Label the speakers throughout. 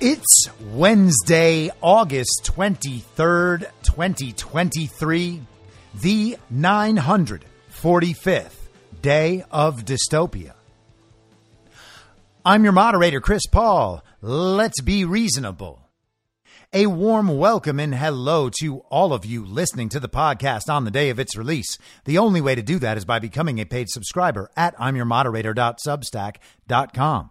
Speaker 1: It's Wednesday, August 23rd, 2023, the 945th day of dystopia. I'm your moderator, Chris Paul. Let's be reasonable. A warm welcome and hello to all of you listening to the podcast on the day of its release. The only way to do that is by becoming a paid subscriber at imyourmoderator.substack.com.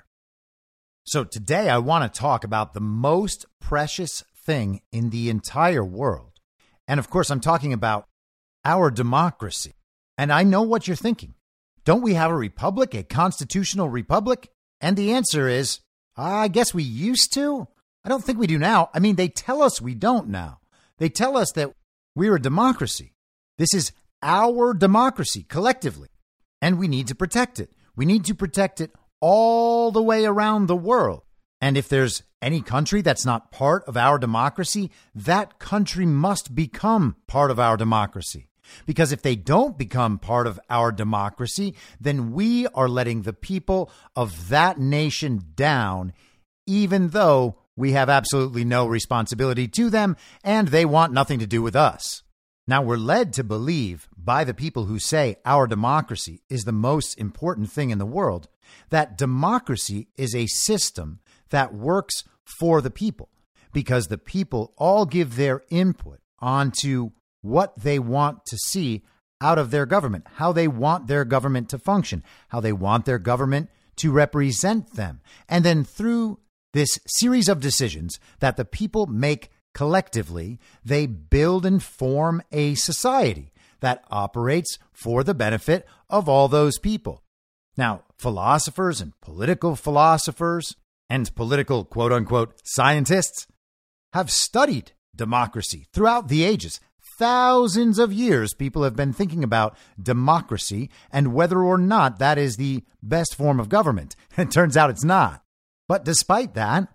Speaker 1: So today I want to talk about the most precious thing in the entire world. And of course, I'm talking about our democracy. And I know what you're thinking. Don't we have a republic, a constitutional republic? And the answer is, I guess we used to. I don't think we do now. I mean, they tell us we don't now. They tell us that we're a democracy. This is our democracy collectively, and we need to protect it. We need to protect it all the way around the world. And if there's any country that's not part of our democracy, that country must become part of our democracy. Because if they don't become part of our democracy, then we are letting the people of that nation down, even though we have absolutely no responsibility to them and they want nothing to do with us. Now, we're led to believe by the people who say our democracy is the most important thing in the world that democracy is a system that works for the people because the people all give their input onto what they want to see out of their government, how they want their government to function, how they want their government to represent them. And then through this series of decisions that the people make collectively, they build and form a society that operates for the benefit of all those people. Now, philosophers and political philosophers and political quote unquote scientists have studied democracy throughout the ages. Thousands of years, people have been thinking about democracy and whether or not that is the best form of government. It turns out it's not. But despite that,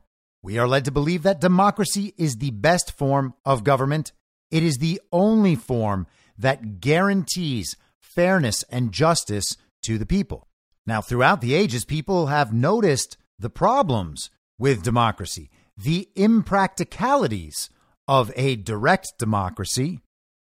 Speaker 1: we are led to believe that democracy is the best form of government. It is the only form that guarantees fairness and justice to the people. Now, throughout the ages, people have noticed the problems with democracy, the impracticalities of a direct democracy,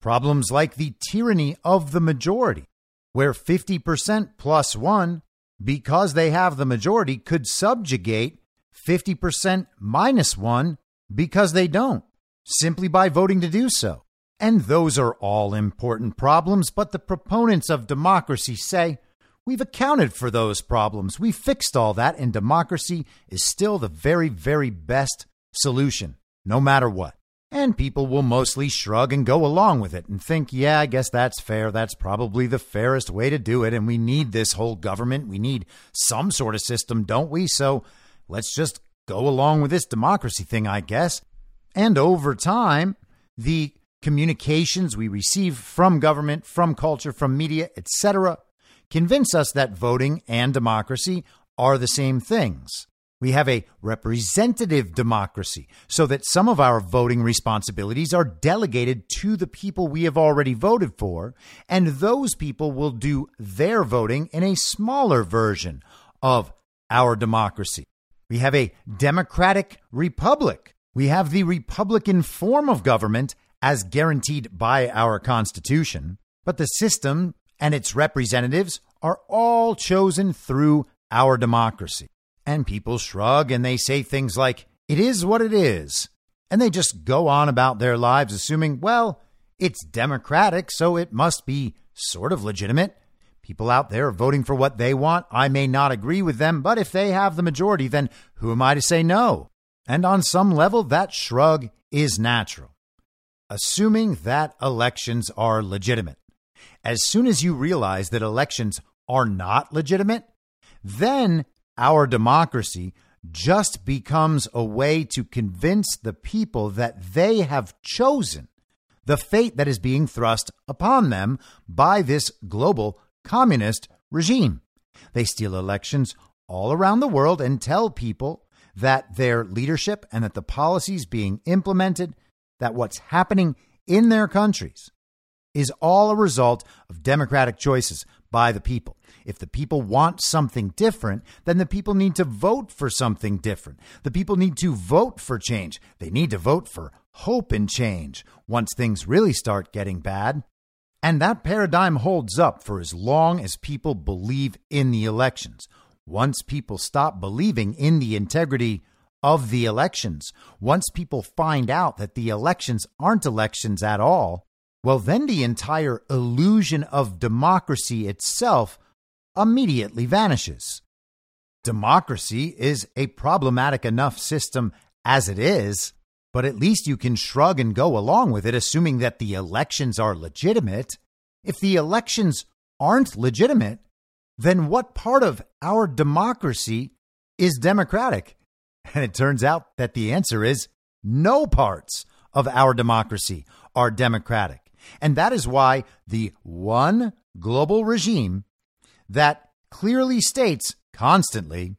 Speaker 1: problems like the tyranny of the majority, where 50% plus one, because they have the majority, could subjugate 50% minus one because they don't, simply by voting to do so. And those are all important problems, but the proponents of democracy say we've accounted for those problems. We fixed all that, and democracy is still the very, very best solution, no matter what. And people will mostly shrug and go along with it and think, yeah, I guess that's fair. That's probably the fairest way to do it. And we need this whole government. We need some sort of system, don't we? So let's just go along with this democracy thing, I guess. And over time, the communications we receive from government, from culture, from media, etc., convince us that voting and democracy are the same things. We have a representative democracy so that some of our voting responsibilities are delegated to the people we have already voted for, and those people will do their voting in a smaller version of our democracy. We have a democratic republic. We have the Republican form of government as guaranteed by our Constitution, but the system and its representatives are all chosen through our democracy. And people shrug and they say things like, it is what it is. And they just go on about their lives assuming, well, it's democratic, so it must be sort of legitimate. People out there are voting for what they want. I may not agree with them, but if they have the majority, then who am I to say no? And on some level, that shrug is natural assuming that elections are legitimate. As soon as you realize that elections are not legitimate, then our democracy just becomes a way to convince the people that they have chosen the fate that is being thrust upon them by this global communist regime. They steal elections all around the world and tell people that their leadership and that the policies being implemented that what's happening in their countries is all a result of democratic choices by the people. If the people want something different, then the people need to vote for something different. The people need to vote for change. They need to vote for hope and change once things really start getting bad. And that paradigm holds up for as long as people believe in the elections. Once people stop believing in the integrity of the elections. Once people find out that the elections aren't elections at all, well, then the entire illusion of democracy itself immediately vanishes. Democracy is a problematic enough system as it is, but at least you can shrug and go along with it, assuming that the elections are legitimate. If the elections aren't legitimate, then what part of our democracy is democratic? And it turns out that the answer is no parts of our democracy are democratic. And that is why the one global regime that clearly states constantly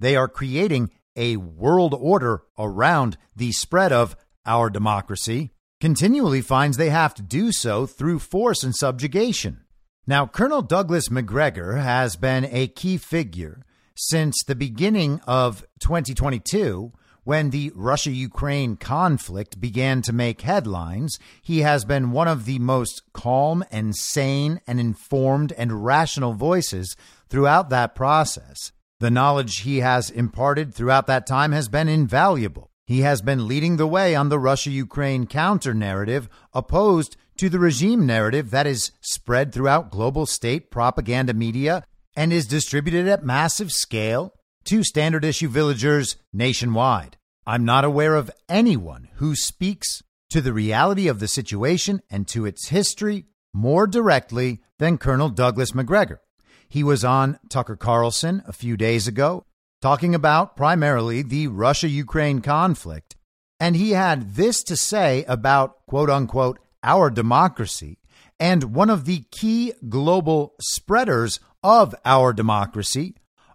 Speaker 1: they are creating a world order around the spread of our democracy continually finds they have to do so through force and subjugation. Now, Colonel Douglas Macgregor has been a key figure since the beginning of 2022 when the Russia Ukraine conflict began to make headlines, he has been one of the most calm and sane and informed and rational voices throughout that process. The knowledge he has imparted throughout that time has been invaluable. He has been leading the way on the Russia Ukraine counter narrative opposed to the regime narrative that is spread throughout global state propaganda media and is distributed at massive scale to standard issue villagers nationwide. I'm not aware of anyone who speaks to the reality of the situation and to its history more directly than Colonel Douglas Macgregor. He was on Tucker Carlson a few days ago talking about primarily the Russia Ukraine conflict. And he had this to say about, quote unquote, our democracy and one of the key global spreaders of our democracy,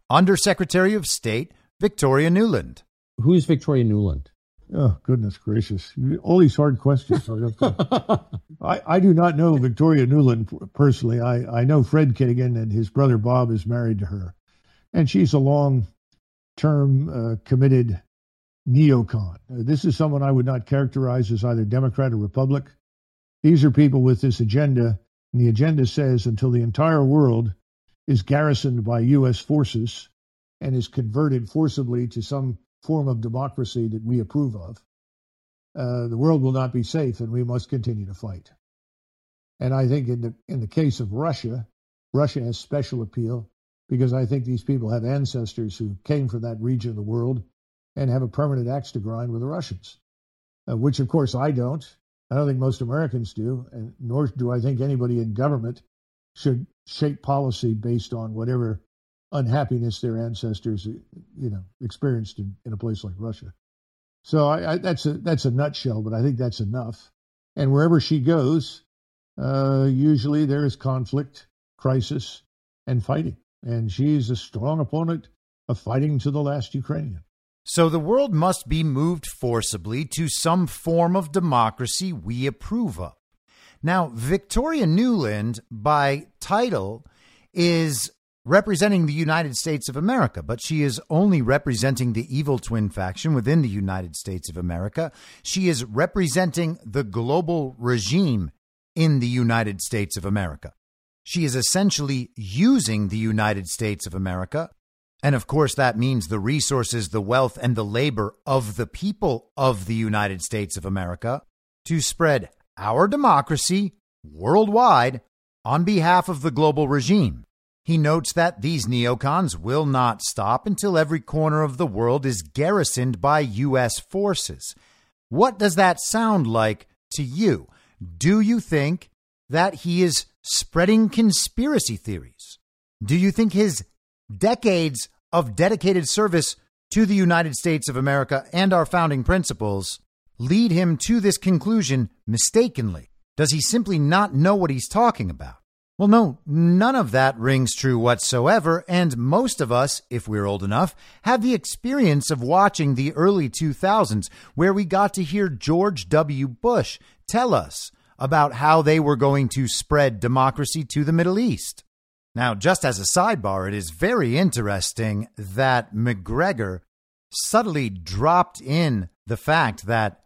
Speaker 1: Undersecretary of State Victoria Nuland.
Speaker 2: Who is Victoria Nuland?
Speaker 3: Oh, goodness gracious. All these hard questions. I, I do not know Victoria Nuland personally. I, I know Fred Kagan, and his brother Bob is married to her. And she's a long term uh, committed neocon. Uh, this is someone I would not characterize as either Democrat or Republic. These are people with this agenda, and the agenda says until the entire world is garrisoned by U.S. forces and is converted forcibly to some form of democracy that we approve of, uh, the world will not be safe, and we must continue to fight. And I think in the in the case of Russia, Russia has special appeal because I think these people have ancestors who came from that region of the world and have a permanent axe to grind with the Russians, uh, which of course I don't. I don't think most Americans do, and nor do I think anybody in government should shape policy based on whatever unhappiness their ancestors, you know, experienced in, in a place like Russia. So I, I, that's a that's a nutshell, but I think that's enough. And wherever she goes, uh, usually there is conflict, crisis, and fighting. And she's a strong opponent of fighting to the last Ukrainian.
Speaker 1: So the world must be moved forcibly to some form of democracy we approve of. Now, Victoria Nuland, by title, is representing the United States of America, but she is only representing the evil twin faction within the United States of America. She is representing the global regime in the United States of America. She is essentially using the United States of America and of course, that means the resources, the wealth, and the labor of the people of the United States of America to spread our democracy worldwide on behalf of the global regime. He notes that these neocons will not stop until every corner of the world is garrisoned by U.S. forces. What does that sound like to you? Do you think that he is spreading conspiracy theories? Do you think his decades of dedicated service to the United States of America and our founding principles lead him to this conclusion mistakenly? Does he simply not know what he's talking about? Well, no, none of that rings true whatsoever, and most of us, if we're old enough, have the experience of watching the early 2000s, where we got to hear George W. Bush tell us about how they were going to spread democracy to the Middle East. Now, just as a sidebar, it is very interesting that Macgregor subtly dropped in the fact that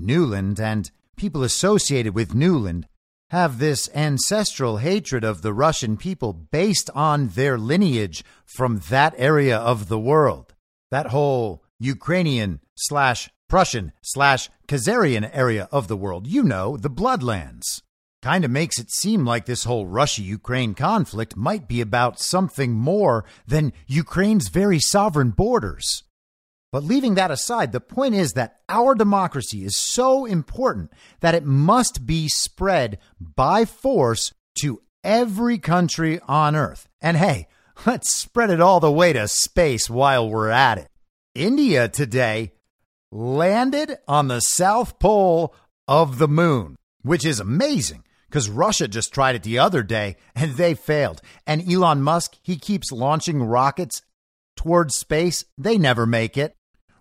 Speaker 1: Nuland and people associated with Nuland have this ancestral hatred of the Russian people based on their lineage from that area of the world. That whole Ukrainian slash Prussian slash Khazarian area of the world. You know, the Bloodlands kind of makes it seem like this whole Russia Ukraine conflict might be about something more than Ukraine's very sovereign borders. But leaving that aside, the point is that our democracy is so important that it must be spread by force to every country on earth. And hey, let's spread it all the way to space while we're at it. India today landed on the south pole of the moon, which is amazing because Russia just tried it the other day and they failed. And Elon Musk, he keeps launching rockets towards space. They never make it.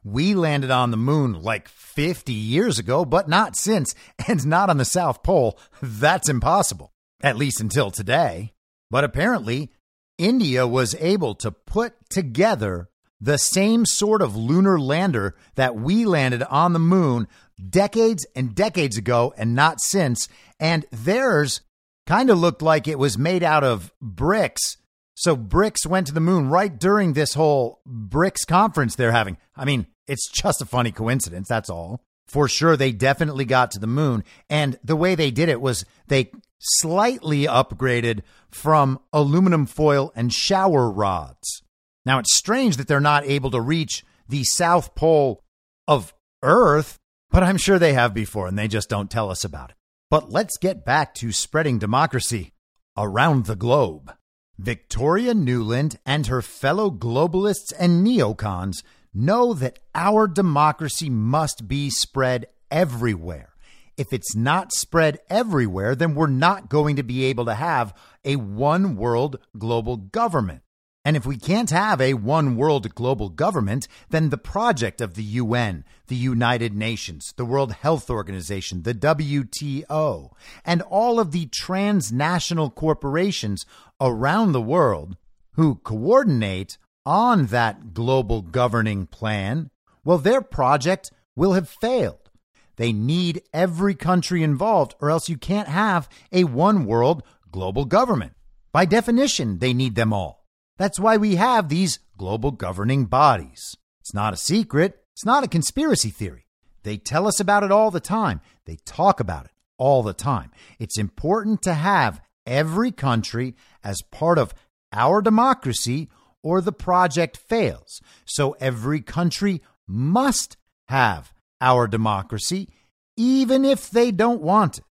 Speaker 1: We landed on the moon like 50 years ago, but not since, and not on the South Pole. That's impossible, at least until today. But apparently, India was able to put together the same sort of lunar lander that we landed on the moon decades and decades ago and not since. And theirs kind of looked like it was made out of bricks. So BRICS went to the moon right during this whole BRICS conference they're having. I mean, it's just a funny coincidence, that's all. For sure, they definitely got to the moon. And the way they did it was they slightly upgraded from aluminum foil and shower rods. Now, it's strange that they're not able to reach the South Pole of Earth but I'm sure they have before and they just don't tell us about it. But let's get back to spreading democracy around the globe. Victoria Nuland and her fellow globalists and neocons know that our democracy must be spread everywhere. If it's not spread everywhere, then we're not going to be able to have a one world global government. And if we can't have a one world global government, then the project of the UN, the United Nations, the World Health Organization, the WTO, and all of the transnational corporations around the world who coordinate on that global governing plan, well, their project will have failed. They need every country involved, or else you can't have a one world global government. By definition, they need them all. That's why we have these global governing bodies. It's not a secret, it's not a conspiracy theory. They tell us about it all the time, they talk about it all the time. It's important to have every country as part of our democracy, or the project fails. So every country must have our democracy, even if they don't want it.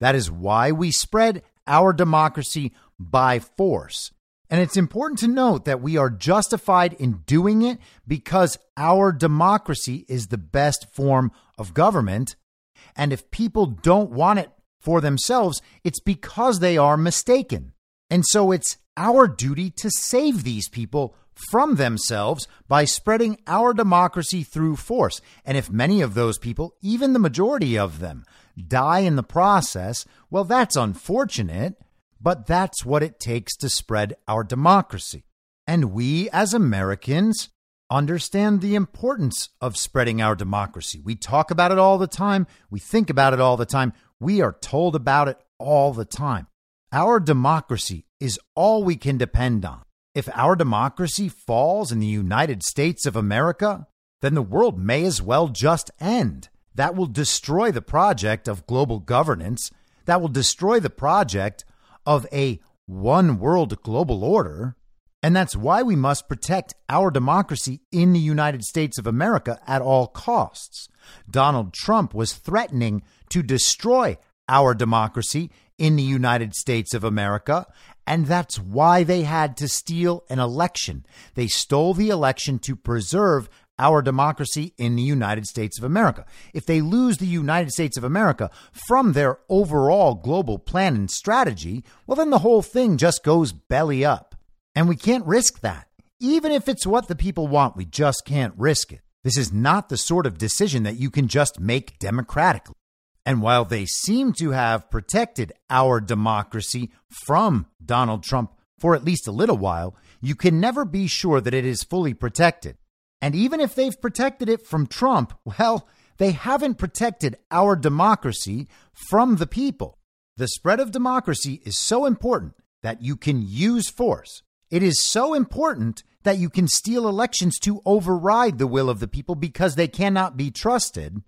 Speaker 1: That is why we spread our democracy by force. And it's important to note that we are justified in doing it because our democracy is the best form of government. And if people don't want it for themselves, it's because they are mistaken. And so it's our duty to save these people from themselves by spreading our democracy through force. And if many of those people, even the majority of them, die in the process, well, that's unfortunate, but that's what it takes to spread our democracy. And we as Americans understand the importance of spreading our democracy. We talk about it all the time, we think about it all the time, we are told about it all the time. Our democracy is all we can depend on. If our democracy falls in the United States of America, then the world may as well just end. That will destroy the project of global governance. That will destroy the project of a one world global order. And that's why we must protect our democracy in the United States of America at all costs. Donald Trump was threatening to destroy our democracy in the United States of America. And that's why they had to steal an election. They stole the election to preserve our democracy in the United States of America. If they lose the United States of America from their overall global plan and strategy, well, then the whole thing just goes belly up. And we can't risk that. Even if it's what the people want, we just can't risk it. This is not the sort of decision that you can just make democratically. And while they seem to have protected our democracy from Donald Trump for at least a little while, you can never be sure that it is fully protected. And even if they've protected it from Trump, well, they haven't protected our democracy from the people. The spread of democracy is so important that you can use force. It is so important that you can steal elections to override the will of the people because they cannot be trusted.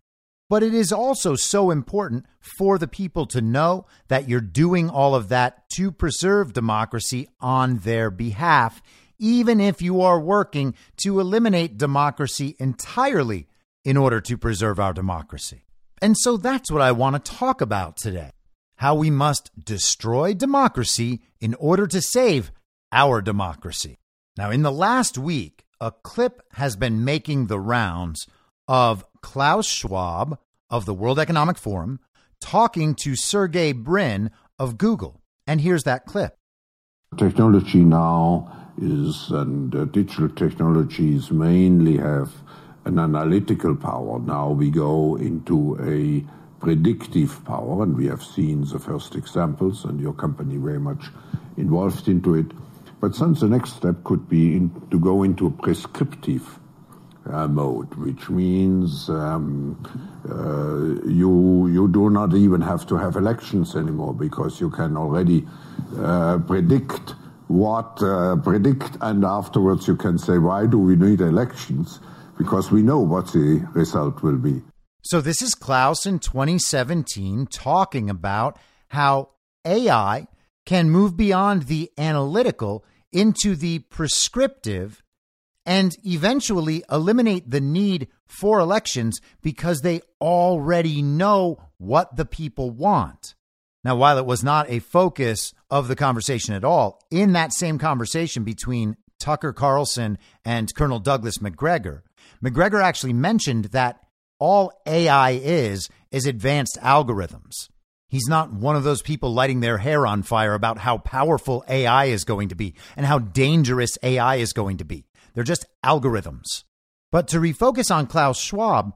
Speaker 1: But it is also so important for the people to know that you're doing all of that to preserve democracy on their behalf, even if you are working to eliminate democracy entirely in order to preserve our democracy. And so that's what I want to talk about today how we must destroy democracy in order to save our democracy. Now, in the last week, a clip has been making the rounds of Klaus Schwab of the World Economic Forum talking to Sergey Brin of Google. And here's that clip.
Speaker 2: Technology now is, and uh, digital technologies mainly have an analytical power. Now we go into a predictive power, and we have seen the first examples, and your company very much involved into it. But since the next step could be in, to go into a prescriptive uh, mode, which means um, uh, you you do not even have to have elections anymore because you can already uh, predict what uh, predict, and afterwards you can say why do we need elections because we know what the result will be.
Speaker 1: So this is Klaus in 2017 talking about how AI can move beyond the analytical into the prescriptive and eventually eliminate the need for elections because they already know what the people want. Now, while it was not a focus of the conversation at all, in that same conversation between Tucker Carlson and Colonel Douglas Macgregor, Macgregor actually mentioned that all AI is is advanced algorithms. He's not one of those people lighting their hair on fire about how powerful AI is going to be and how dangerous AI is going to be. They're just algorithms. But to refocus on Klaus Schwab,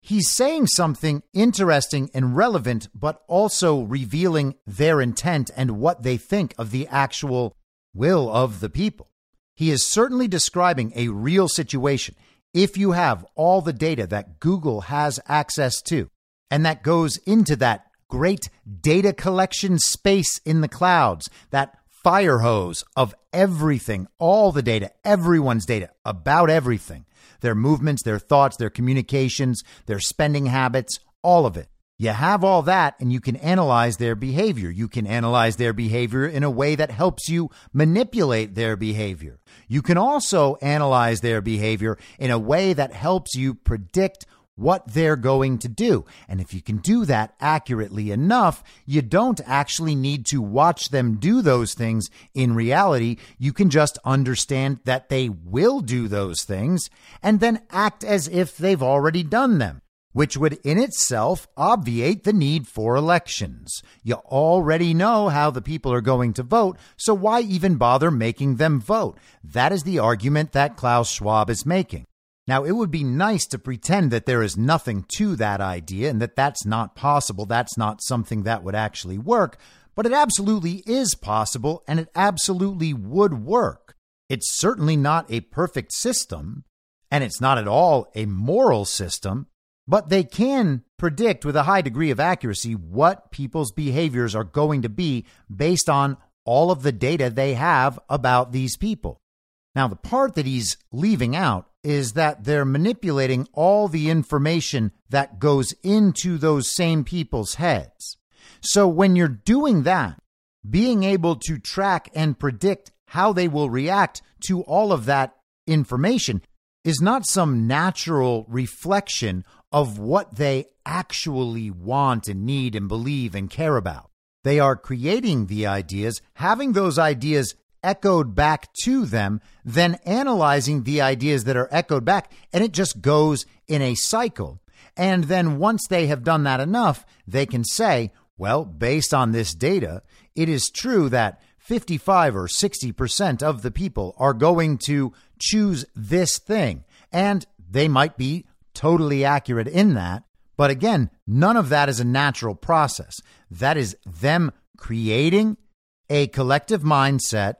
Speaker 1: he's saying something interesting and relevant, but also revealing their intent and what they think of the actual will of the people. He is certainly describing a real situation. If you have all the data that Google has access to, and that goes into that great data collection space in the clouds, that fire hose of everything, all the data, everyone's data about everything their movements, their thoughts, their communications, their spending habits, all of it. You have all that and you can analyze their behavior. You can analyze their behavior in a way that helps you manipulate their behavior. You can also analyze their behavior in a way that helps you predict what they're going to do. And if you can do that accurately enough, you don't actually need to watch them do those things in reality. You can just understand that they will do those things and then act as if they've already done them. Which would in itself obviate the need for elections. You already know how the people are going to vote, so why even bother making them vote? That is the argument that Klaus Schwab is making. Now, it would be nice to pretend that there is nothing to that idea and that that's not possible. That's not something that would actually work, but it absolutely is possible and it absolutely would work. It's certainly not a perfect system and it's not at all a moral system, but they can predict with a high degree of accuracy what people's behaviors are going to be based on all of the data they have about these people. Now, the part that he's leaving out is that they're manipulating all the information that goes into those same people's heads. So when you're doing that, being able to track and predict how they will react to all of that information is not some natural reflection of what they actually want and need and believe and care about. They are creating the ideas, having those ideas echoed back to them, then analyzing the ideas that are echoed back, and it just goes in a cycle. And then once they have done that enough, they can say, well, based on this data, it is true that 55 or 60% of the people are going to choose this thing. And they might be totally accurate in that. But again, none of that is a natural process. That is them creating a collective mindset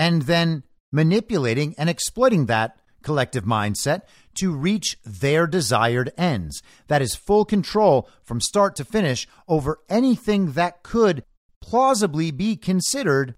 Speaker 1: and then manipulating and exploiting that collective mindset to reach their desired ends. That is full control from start to finish over anything that could plausibly be considered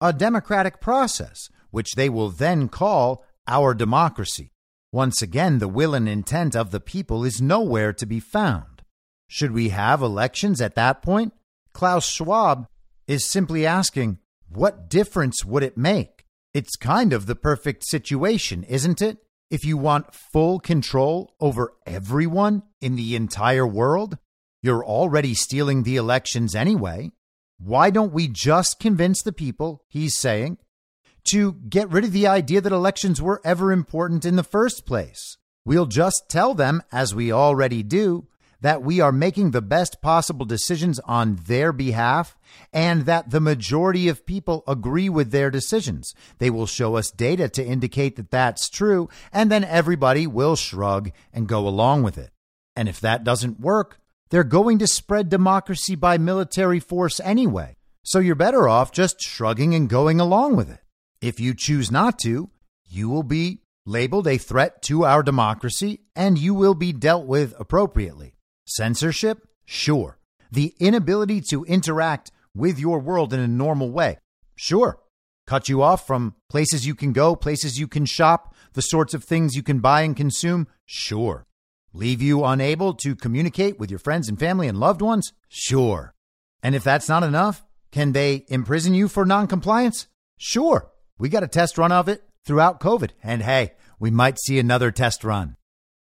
Speaker 1: a democratic process, which they will then call our democracy. Once again, the will and intent of the people is nowhere to be found. Should we have elections at that point? Klaus Schwab is simply asking, what difference would it make? It's kind of the perfect situation, isn't it? If you want full control over everyone in the entire world, you're already stealing the elections anyway. Why don't we just convince the people, he's saying, to get rid of the idea that elections were ever important in the first place? We'll just tell them, as we already do, that we are making the best possible decisions on their behalf and that the majority of people agree with their decisions. They will show us data to indicate that that's true, and then everybody will shrug and go along with it. And if that doesn't work, they're going to spread democracy by military force anyway. So you're better off just shrugging and going along with it. If you choose not to, you will be labeled a threat to our democracy and you will be dealt with appropriately. Censorship? Sure. The inability to interact with your world in a normal way? Sure. Cut you off from places you can go, places you can shop, the sorts of things you can buy and consume? Sure. Leave you unable to communicate with your friends and family and loved ones? Sure. And if that's not enough, can they imprison you for noncompliance? Sure. We got a test run of it throughout COVID. And hey, we might see another test run.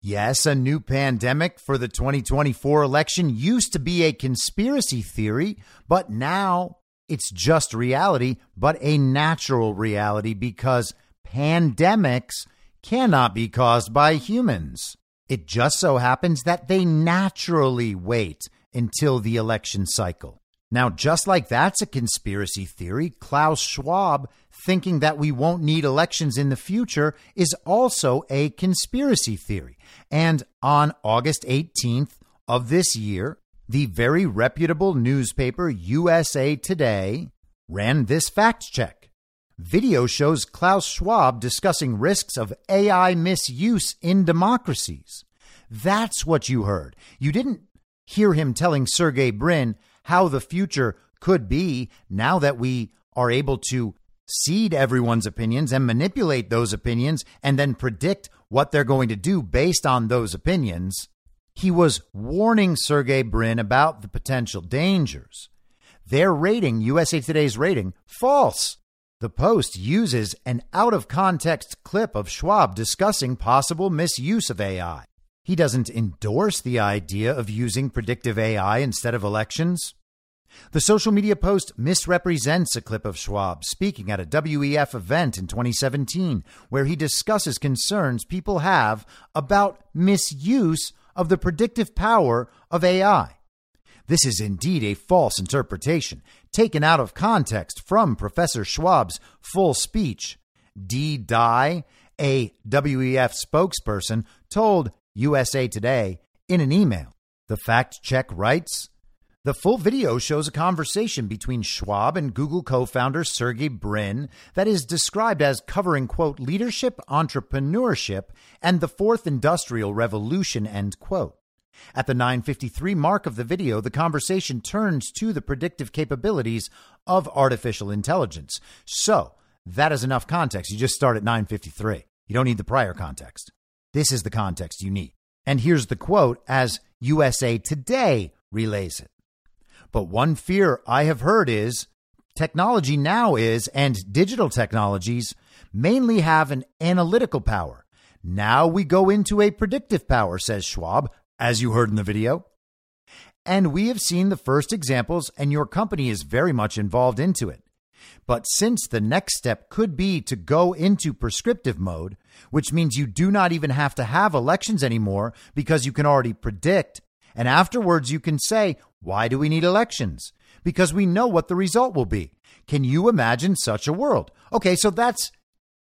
Speaker 1: Yes, a new pandemic for the 2024 election used to be a conspiracy theory, but now it's just reality, but a natural reality because pandemics cannot be caused by humans. It just so happens that they naturally wait until the election cycle. Now, just like that's a conspiracy theory, Klaus Schwab thinking that we won't need elections in the future is also a conspiracy theory. And on August 18th of this year, the very reputable newspaper USA Today ran this fact check. Video shows Klaus Schwab discussing risks of AI misuse in democracies. That's what you heard. You didn't hear him telling Sergey Brin how the future could be now that we are able to seed everyone's opinions and manipulate those opinions and then predict what they're going to do based on those opinions. He was warning Sergey Brin about the potential dangers. Their rating, USA Today's rating, false. The Post uses an out of context clip of Schwab discussing possible misuse of AI. He doesn't endorse the idea of using predictive AI instead of elections. The social media post misrepresents a clip of Schwab speaking at a WEF event in 2017, where he discusses concerns people have about misuse of the predictive power of AI. This is indeed a false interpretation, taken out of context from Professor Schwab's full speech. Dee Dye, a WEF spokesperson, told USA Today in an email. The fact check writes The full video shows a conversation between Schwab and Google co founder Sergey Brin that is described as covering, quote, leadership, entrepreneurship, and the fourth industrial revolution, end quote. At the 953 mark of the video, the conversation turns to the predictive capabilities of artificial intelligence. So, that is enough context. You just start at 953. You don't need the prior context. This is the context you need. And here's the quote as USA Today relays it. But one fear I have heard is technology now is, and digital technologies mainly have an analytical power. Now we go into a predictive power, says Schwab, as you heard in the video. And we have seen the first examples, and your company is very much involved into it. But since the next step could be to go into prescriptive mode, which means you do not even have to have elections anymore because you can already predict, and afterwards you can say, why do we need elections? Because we know what the result will be. Can you imagine such a world? Okay, so that's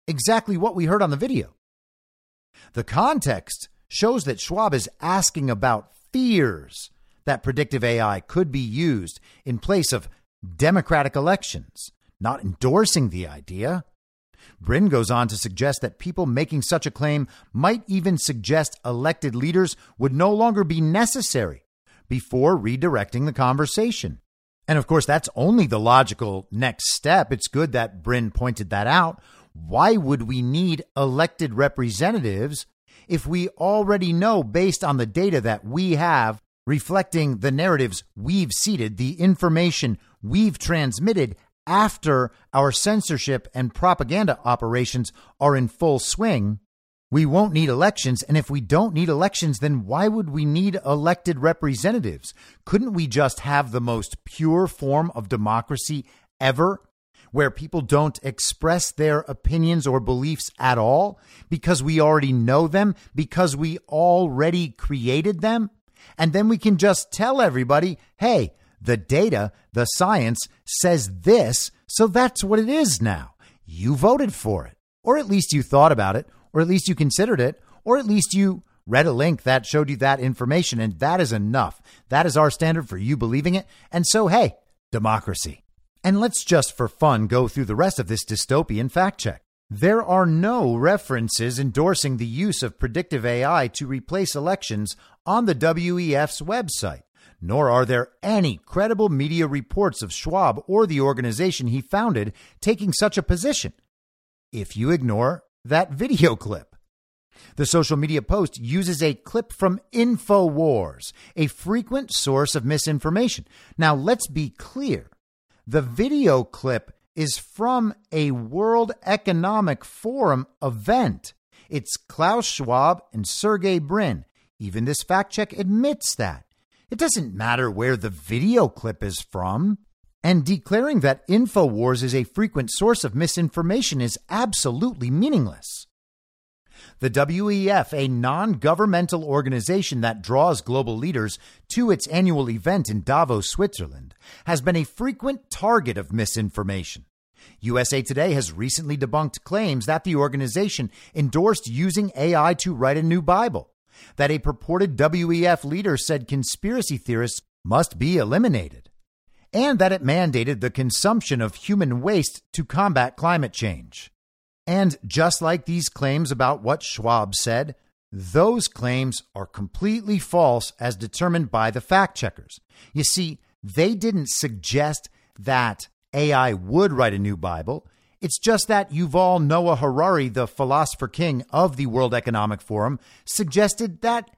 Speaker 1: exactly what we heard on the video. The context shows that Schwab is asking about fears that predictive AI could be used in place of democratic elections, not endorsing the idea. Brin goes on to suggest that people making such a claim might even suggest elected leaders would no longer be necessary before redirecting the conversation. And of course, that's only the logical next step. It's good that Brin pointed that out. Why would we need elected representatives if we already know, based on the data that we have, reflecting the narratives we've seeded, the information we've transmitted after our censorship and propaganda operations are in full swing, we won't need elections. And if we don't need elections, then why would we need elected representatives? Couldn't we just have the most pure form of democracy ever where people don't express their opinions or beliefs at all because we already know them, because we already created them. And then we can just tell everybody, hey, the data, the science says this, so that's what it is now. You voted for it, or at least you thought about it, or at least you considered it, or at least you read a link that showed you that information, and that is enough. That is our standard for you believing it. And so, hey, democracy. And let's just for fun go through the rest of this dystopian fact check. There are no references endorsing the use of predictive AI to replace elections on the WEF's website, nor are there any credible media reports of Schwab or the organization he founded taking such a position. If you ignore that video clip, the social media post uses a clip from InfoWars, a frequent source of misinformation. Now, let's be clear the video clip is from a World Economic Forum event. It's Klaus Schwab and Sergey Brin. Even this fact check admits that. It doesn't matter where the video clip is from. And declaring that InfoWars is a frequent source of misinformation is absolutely meaningless. The WEF, a non governmental organization that draws global leaders to its annual event in Davos, Switzerland, has been a frequent target of misinformation. USA Today has recently debunked claims that the organization endorsed using AI to write a new Bible, that a purported WEF leader said conspiracy theorists must be eliminated, and that it mandated the consumption of human waste to combat climate change. And just like these claims about what Schwab said, those claims are completely false as determined by the fact checkers. You see, they didn't suggest that AI would write a new Bible. It's just that Yuval Noah Harari, the philosopher king of the World Economic Forum, suggested that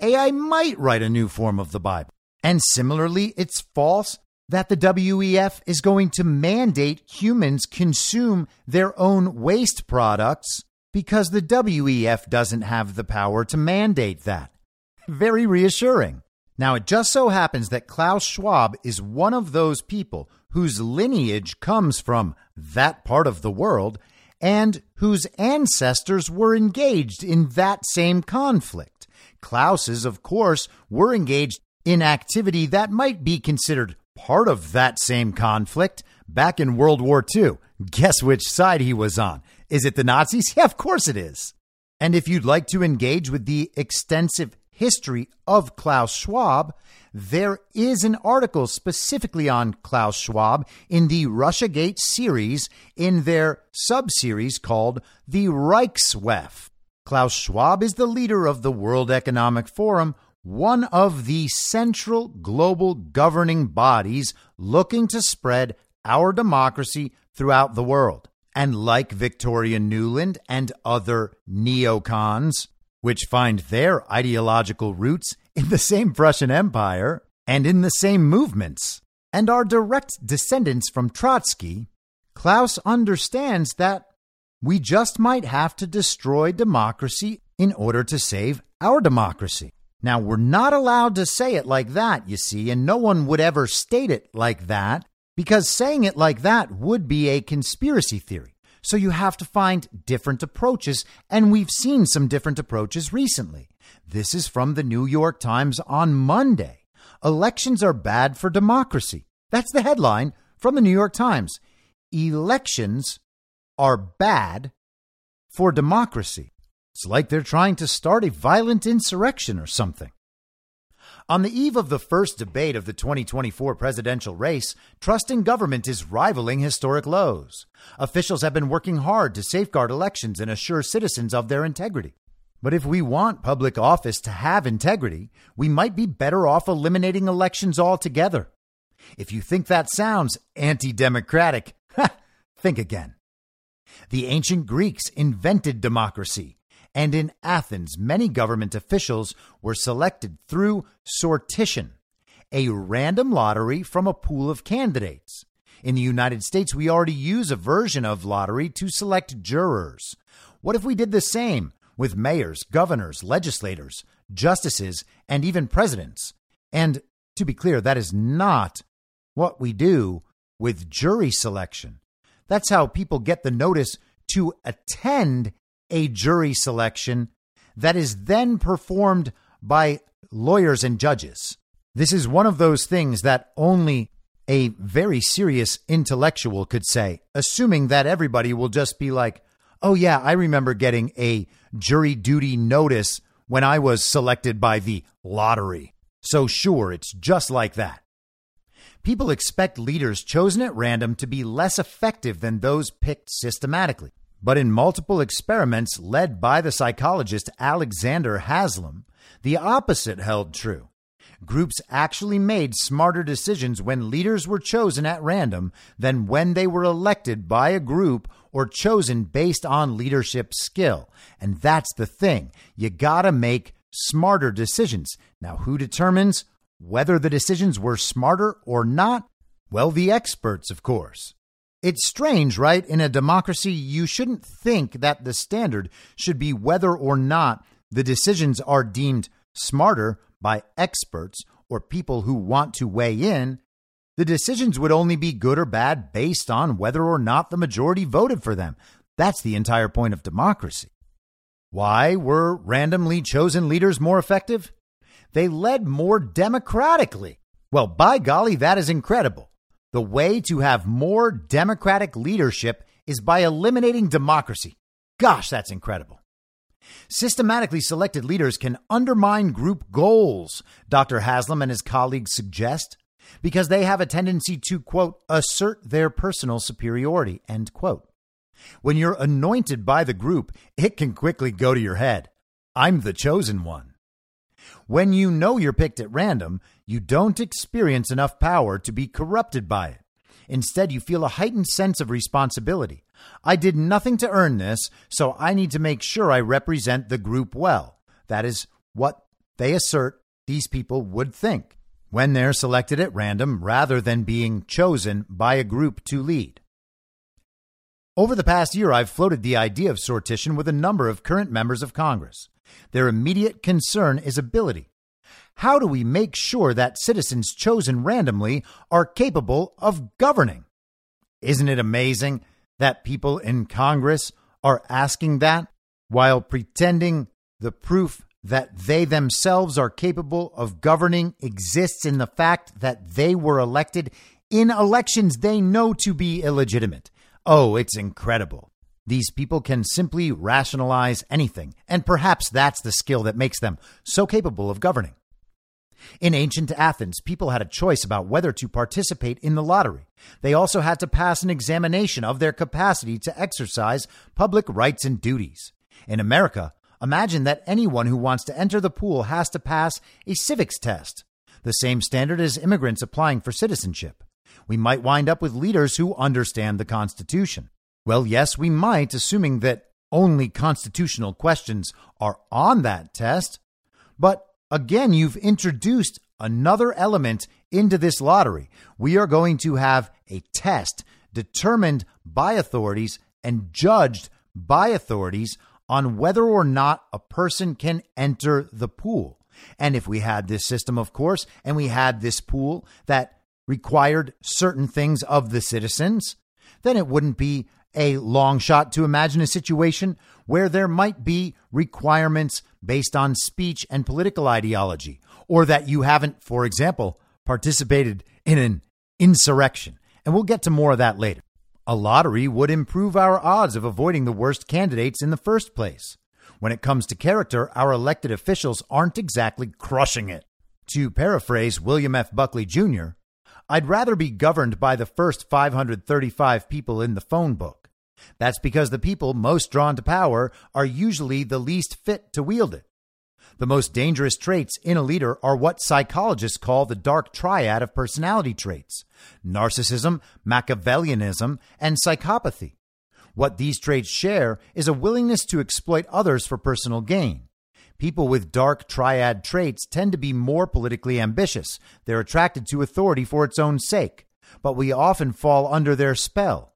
Speaker 1: AI might write a new form of the Bible. And similarly, it's false that the WEF is going to mandate humans consume their own waste products because the WEF doesn't have the power to mandate that. Very reassuring. Now, it just so happens that Klaus Schwab is one of those people whose lineage comes from that part of the world and whose ancestors were engaged in that same conflict. Klaus's, of course, were engaged in activity that might be considered part of that same conflict back in World War II. Guess which side he was on? Is it the Nazis? Yeah, of course it is. And if you'd like to engage with the extensive history of Klaus Schwab, there is an article specifically on Klaus Schwab in the Russiagate series in their subseries called the Reichswef. Klaus Schwab is the leader of the World Economic Forum, one of the central global governing bodies looking to spread our democracy throughout the world. And like Victoria Nuland and other neocons, which find their ideological roots in the same Prussian Empire and in the same movements, and are direct descendants from Trotsky, Klaus understands that we just might have to destroy democracy in order to save our democracy. Now, we're not allowed to say it like that, you see, and no one would ever state it like that because saying it like that would be a conspiracy theory. So you have to find different approaches, and we've seen some different approaches recently. This is from the New York Times on Monday. Elections are bad for democracy. That's the headline from the New York Times. Elections are bad for democracy. It's like they're trying to start a violent insurrection or something. On the eve of the first debate of the 2024 presidential race, trust in government is rivaling historic lows. Officials have been working hard to safeguard elections and assure citizens of their integrity. But if we want public office to have integrity, we might be better off eliminating elections altogether. If you think that sounds anti democratic, think again. The ancient Greeks invented democracy and in Athens, many government officials were selected through sortition, a random lottery from a pool of candidates. In the United States, we already use a version of lottery to select jurors. What if we did the same with mayors, governors, legislators, justices, and even presidents? And to be clear, that is not what we do with jury selection. That's how people get the notice to attend a jury selection that is then performed by lawyers and judges. This is one of those things that only a very serious intellectual could say, assuming that everybody will just be like, oh, yeah, I remember getting a jury duty notice when I was selected by the lottery. So, sure, it's just like that. People expect leaders chosen at random to be less effective than those picked systematically. But in multiple experiments led by the psychologist Alexander Haslam, the opposite held true. Groups actually made smarter decisions when leaders were chosen at random than when they were elected by a group or chosen based on leadership skill. And that's the thing. You gotta make smarter decisions. Now, who determines whether the decisions were smarter or not? Well, the experts, of course. It's strange, right? In a democracy, you shouldn't think that the standard should be whether or not the decisions are deemed smarter by experts or people who want to weigh in. The decisions would only be good or bad based on whether or not the majority voted for them. That's the entire point of democracy. Why were randomly chosen leaders more effective? They led more democratically. Well, by golly, that is incredible. The way to have more democratic leadership is by eliminating democracy. Gosh, that's incredible. Systematically selected leaders can undermine group goals, Dr. Haslam and his colleagues suggest, because they have a tendency to, quote, assert their personal superiority, end quote. When you're anointed by the group, it can quickly go to your head. I'm the chosen one. When you know you're picked at random, you don't experience enough power to be corrupted by it. Instead, you feel a heightened sense of responsibility. I did nothing to earn this, so I need to make sure I represent the group well. That is what they assert these people would think when they're selected at random rather than being chosen by a group to lead. Over the past year, I've floated the idea of sortition with a number of current members of Congress. Their immediate concern is ability. How do we make sure that citizens chosen randomly are capable of governing? Isn't it amazing that people in Congress are asking that while pretending the proof that they themselves are capable of governing exists in the fact that they were elected in elections they know to be illegitimate? Oh, it's incredible. These people can simply rationalize anything, and perhaps that's the skill that makes them so capable of governing. In ancient Athens, people had a choice about whether to participate in the lottery. They also had to pass an examination of their capacity to exercise public rights and duties. In America, imagine that anyone who wants to enter the pool has to pass a civics test, the same standard as immigrants applying for citizenship. We might wind up with leaders who understand the Constitution. Well, yes, we might, assuming that only constitutional questions are on that test. But again, you've introduced another element into this lottery. We are going to have a test determined by authorities and judged by authorities on whether or not a person can enter the pool. And if we had this system, of course, and we had this pool that required certain things of the citizens, then it wouldn't be a long shot to imagine a situation where there might be requirements based on speech and political ideology, or that you haven't, for example, participated in an insurrection. And we'll get to more of that later. A lottery would improve our odds of avoiding the worst candidates in the first place. When it comes to character, our elected officials aren't exactly crushing it. To paraphrase William F. Buckley Jr., I'd rather be governed by the first 535 people in the phone book. That's because the people most drawn to power are usually the least fit to wield it. The most dangerous traits in a leader are what psychologists call the dark triad of personality traits narcissism, Machiavellianism, and psychopathy. What these traits share is a willingness to exploit others for personal gain. People with dark triad traits tend to be more politically ambitious. They're attracted to authority for its own sake, but we often fall under their spell.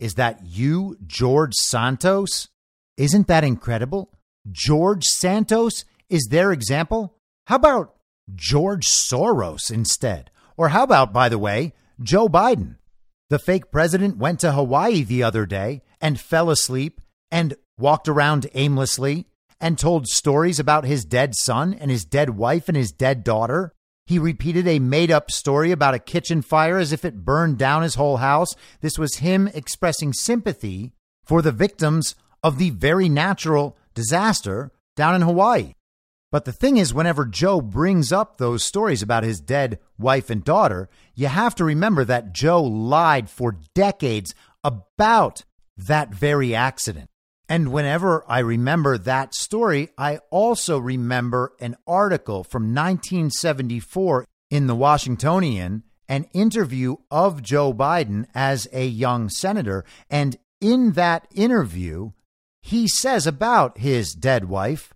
Speaker 1: Is that you, George Santos? Isn't that incredible? George Santos is their example? How about George Soros instead? Or how about, by the way, Joe Biden? The fake president went to Hawaii the other day and fell asleep and walked around aimlessly and told stories about his dead son and his dead wife and his dead daughter. He repeated a made up story about a kitchen fire as if it burned down his whole house. This was him expressing sympathy for the victims of the very natural disaster down in Hawaii. But the thing is, whenever Joe brings up those stories about his dead wife and daughter, you have to remember that Joe lied for decades about that very accident. And whenever I remember that story, I also remember an article from 1974 in the Washingtonian, an interview of Joe Biden as a young senator. And in that interview, he says about his dead wife,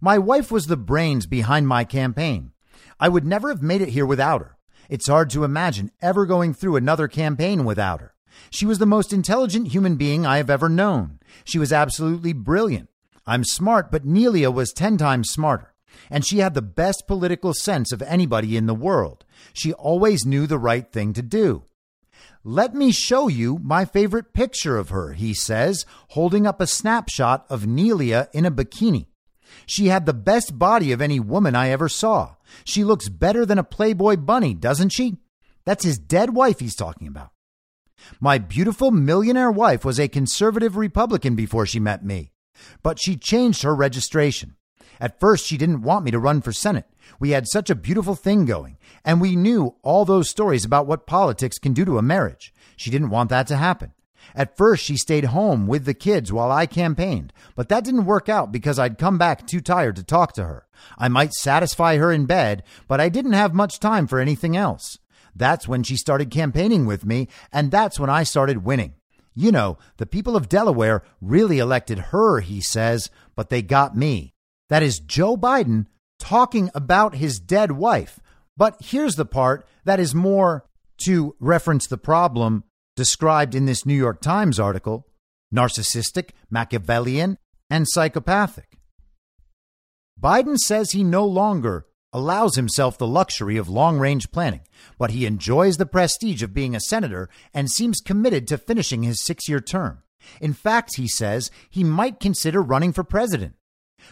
Speaker 1: My wife was the brains behind my campaign. I would never have made it here without her. It's hard to imagine ever going through another campaign without her. She was the most intelligent human being I have ever known. She was absolutely brilliant. I'm smart, but Neilia was 10 times smarter. And she had the best political sense of anybody in the world. She always knew the right thing to do. Let me show you my favorite picture of her, he says, holding up a snapshot of Neilia in a bikini. She had the best body of any woman I ever saw. She looks better than a Playboy bunny, doesn't she? That's his dead wife he's talking about. My beautiful millionaire wife was a conservative Republican before she met me, but she changed her registration. At first, she didn't want me to run for Senate. We had such a beautiful thing going, and we knew all those stories about what politics can do to a marriage. She didn't want that to happen. At first, she stayed home with the kids while I campaigned, but that didn't work out because I'd come back too tired to talk to her. I might satisfy her in bed, but I didn't have much time for anything else. That's when she started campaigning with me, and that's when I started winning. You know, the people of Delaware really elected her, he says, but they got me. That is Joe Biden talking about his dead wife. But here's the part that is more to reference the problem described in this New York Times article narcissistic, Machiavellian, and psychopathic. Biden says he no longer allows himself the luxury of long range planning, but he enjoys the prestige of being a senator and seems committed to finishing his six year term. In fact, he says he might consider running for president.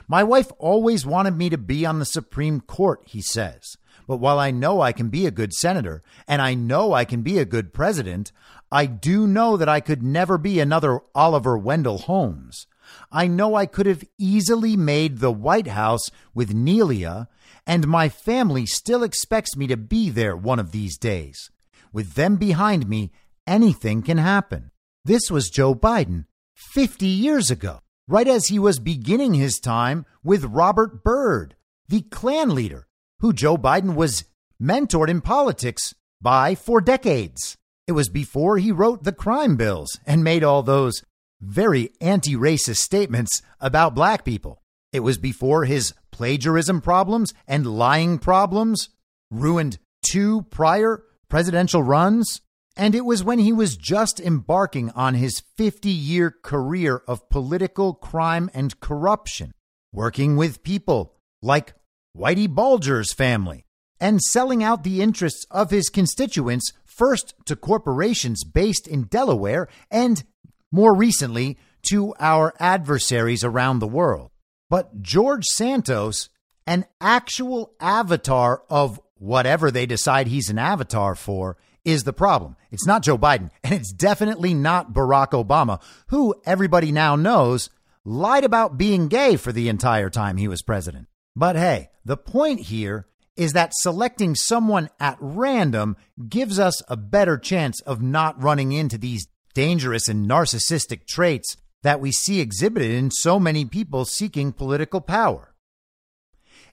Speaker 1: My wife always wanted me to be on the Supreme Court, he says. But while I know I can be a good senator and I know I can be a good president, I do know that I could never be another Oliver Wendell Holmes. I know I could have easily made the White House with Neilia, and my family still expects me to be there one of these days. With them behind me, anything can happen. This was Joe Biden 50 years ago, right as he was beginning his time with Robert Byrd, the Klan leader who Joe Biden was mentored in politics by for decades. It was before he wrote the crime bills and made all those very anti racist statements about black people. It was before his plagiarism problems and lying problems ruined two prior presidential runs. And it was when he was just embarking on his 50 year career of political crime and corruption, working with people like Whitey Bulger's family, and selling out the interests of his constituents first to corporations based in Delaware and more recently to our adversaries around the world. But George Santos, an actual avatar of whatever they decide he's an avatar for, is the problem. It's not Joe Biden, and it's definitely not Barack Obama, who everybody now knows lied about being gay for the entire time he was president. But hey, the point here is that selecting someone at random gives us a better chance of not running into these dangerous and narcissistic traits that we see exhibited in so many people seeking political power.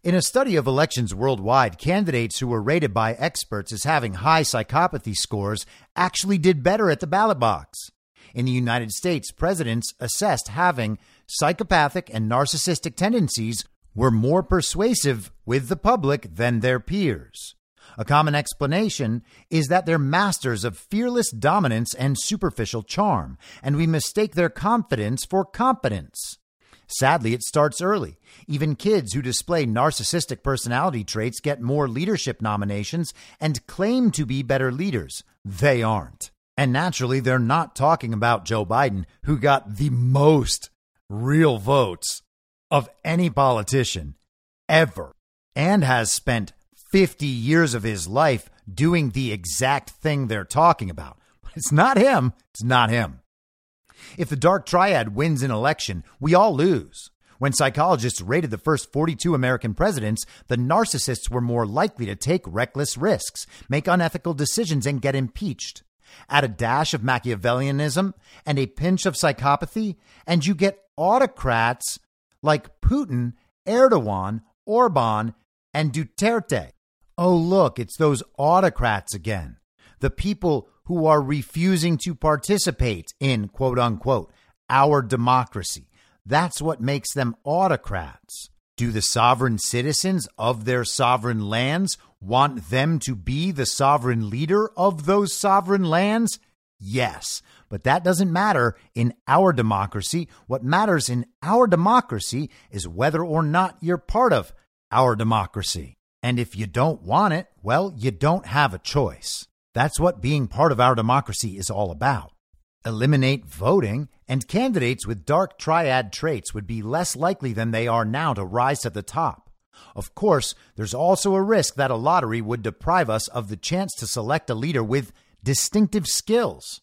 Speaker 1: In a study of elections worldwide, candidates who were rated by experts as having high psychopathy scores actually did better at the ballot box. In the United States, presidents assessed having psychopathic and narcissistic tendencies were more persuasive with the public than their peers. A common explanation is that they're masters of fearless dominance and superficial charm, and we mistake their confidence for competence. Sadly, it starts early. Even kids who display narcissistic personality traits get more leadership nominations and claim to be better leaders. They aren't. And naturally, they're not talking about Joe Biden, who got the most real votes of any politician ever and has spent 50 years of his life doing the exact thing they're talking about. It's not him. It's not him. If the dark triad wins an election, we all lose. When psychologists rated the first 42 American presidents, the narcissists were more likely to take reckless risks, make unethical decisions, and get impeached. Add a dash of Machiavellianism and a pinch of psychopathy, and you get autocrats like Putin, Erdogan, Orban, and Duterte. Oh, look, it's those autocrats again. The people who are refusing to participate in quote unquote our democracy. That's what makes them autocrats. Do the sovereign citizens of their sovereign lands want them to be the sovereign leader of those sovereign lands? Yes, but that doesn't matter in our democracy. What matters in our democracy is whether or not you're part of our democracy. And if you don't want it, well, you don't have a choice. That's what being part of our democracy is all about. Eliminate voting, and candidates with dark triad traits would be less likely than they are now to rise to the top. Of course, there's also a risk that a lottery would deprive us of the chance to select a leader with distinctive skills.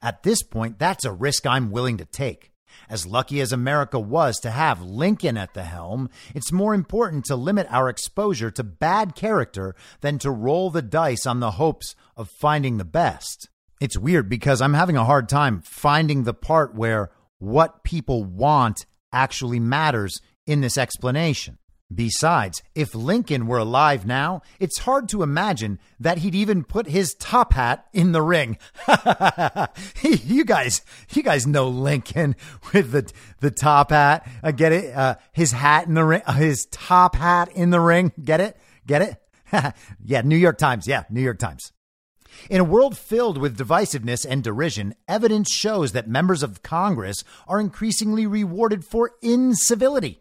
Speaker 1: At this point, that's a risk I'm willing to take. As lucky as America was to have Lincoln at the helm, it's more important to limit our exposure to bad character than to roll the dice on the hopes of finding the best. It's weird because I'm having a hard time finding the part where what people want actually matters in this explanation. Besides, if Lincoln were alive now, it's hard to imagine that he'd even put his top hat in the ring. you guys, you guys know Lincoln with the the top hat. Uh, get it? Uh, his hat in the ring, uh, his top hat in the ring. Get it? Get it? yeah, New York Times. Yeah, New York Times. In a world filled with divisiveness and derision, evidence shows that members of Congress are increasingly rewarded for incivility.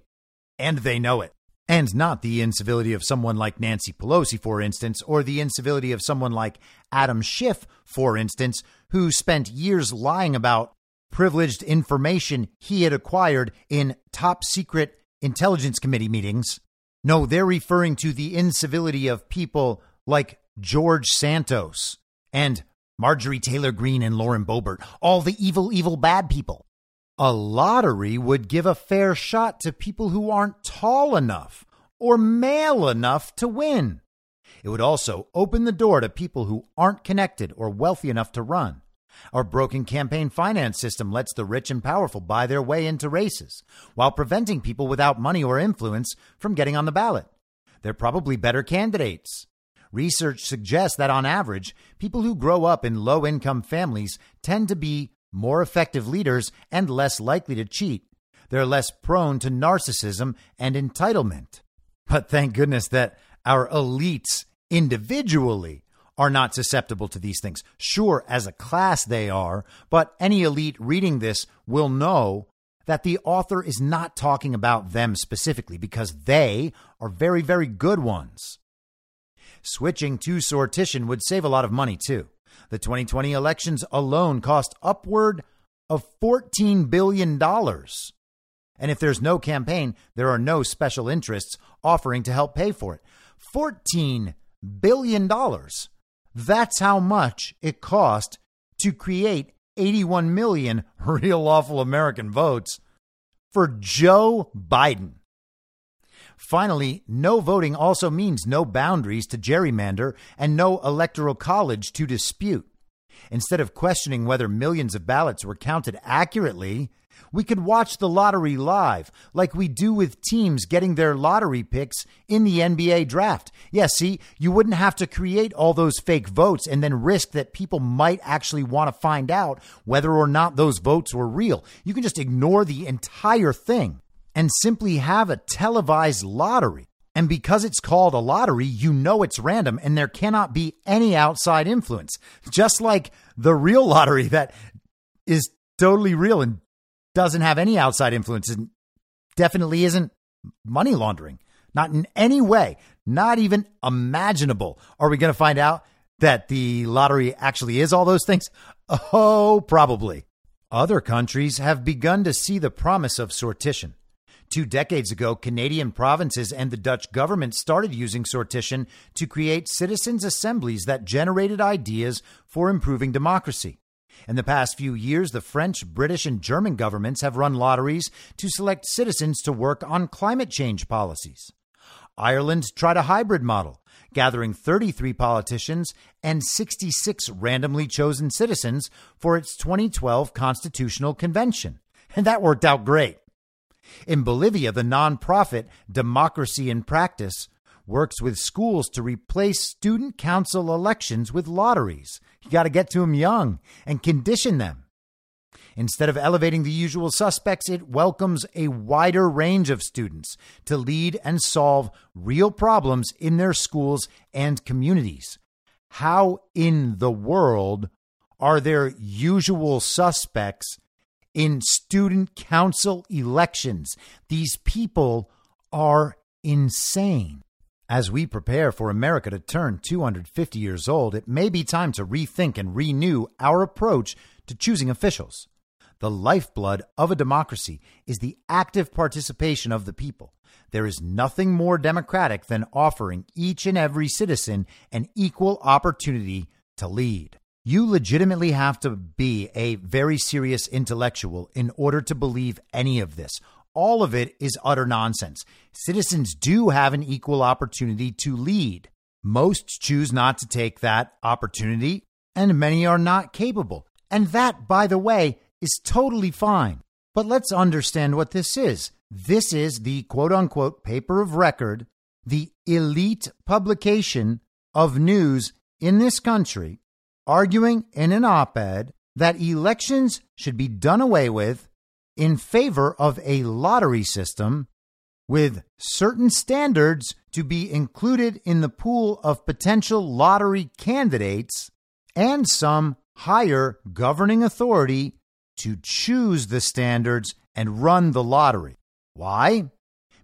Speaker 1: And they know it. And not the incivility of someone like Nancy Pelosi, for instance, or the incivility of someone like Adam Schiff, for instance, who spent years lying about privileged information he had acquired in top secret intelligence committee meetings. No, they're referring to the incivility of people like George Santos and Marjorie Taylor Greene and Lauren Boebert, all the evil, evil, bad people. A lottery would give a fair shot to people who aren't tall enough or male enough to win. It would also open the door to people who aren't connected or wealthy enough to run. Our broken campaign finance system lets the rich and powerful buy their way into races while preventing people without money or influence from getting on the ballot. They're probably better candidates. Research suggests that on average, people who grow up in low income families tend to be more effective leaders, and less likely to cheat. They're less prone to narcissism and entitlement. But thank goodness that our elites individually are not susceptible to these things. Sure, as a class they are, but any elite reading this will know that the author is not talking about them specifically because they are very, very good ones. Switching to sortition would save a lot of money too. The 2020 elections alone cost upward of $14 billion. And if there's no campaign, there are no special interests offering to help pay for it. $14 billion. That's how much it cost to create 81 million real lawful American votes for Joe Biden. Finally, no voting also means no boundaries to gerrymander and no electoral college to dispute. Instead of questioning whether millions of ballots were counted accurately, we could watch the lottery live, like we do with teams getting their lottery picks in the NBA draft. Yeah, see, you wouldn't have to create all those fake votes and then risk that people might actually want to find out whether or not those votes were real. You can just ignore the entire thing and simply have a televised lottery. And because it's called a lottery, you know it's random and there cannot be any outside influence. Just like the real lottery that is totally real and doesn't have any outside influence and definitely isn't money laundering. Not in any way, not even imaginable. Are we going to find out that the lottery actually is all those things? Oh, probably. Other countries have begun to see the promise of sortition. Two decades ago, Canadian provinces and the Dutch government started using sortition to create citizens' assemblies that generated ideas for improving democracy. In the past few years, the French, British, and German governments have run lotteries to select citizens to work on climate change policies. Ireland tried a hybrid model, gathering 33 politicians and 66 randomly chosen citizens for its 2012 Constitutional Convention. And that worked out great. In Bolivia, the nonprofit Democracy in Practice works with schools to replace student council elections with lotteries. You got to get to them young and condition them. Instead of elevating the usual suspects, it welcomes a wider range of students to lead and solve real problems in their schools and communities. How in the world are their usual suspects in student council elections. These people are insane. As we prepare for America to turn 250 years old, it may be time to rethink and renew our approach to choosing officials. The lifeblood of a democracy is the active participation of the people. There is nothing more democratic than offering each and every citizen an equal opportunity to lead. You legitimately have to be a very serious intellectual in order to believe any of this. All of it is utter nonsense. Citizens do have an equal opportunity to lead. Most choose not to take that opportunity, and many are not capable. And that, by the way, is totally fine. But let's understand what this is. This is the quote unquote paper of record, the elite publication of news in this country, arguing in an op ed that elections should be done away with in favor of a lottery system with certain standards to be included in the pool of potential lottery candidates and some higher governing authority to choose the standards and run the lottery. Why?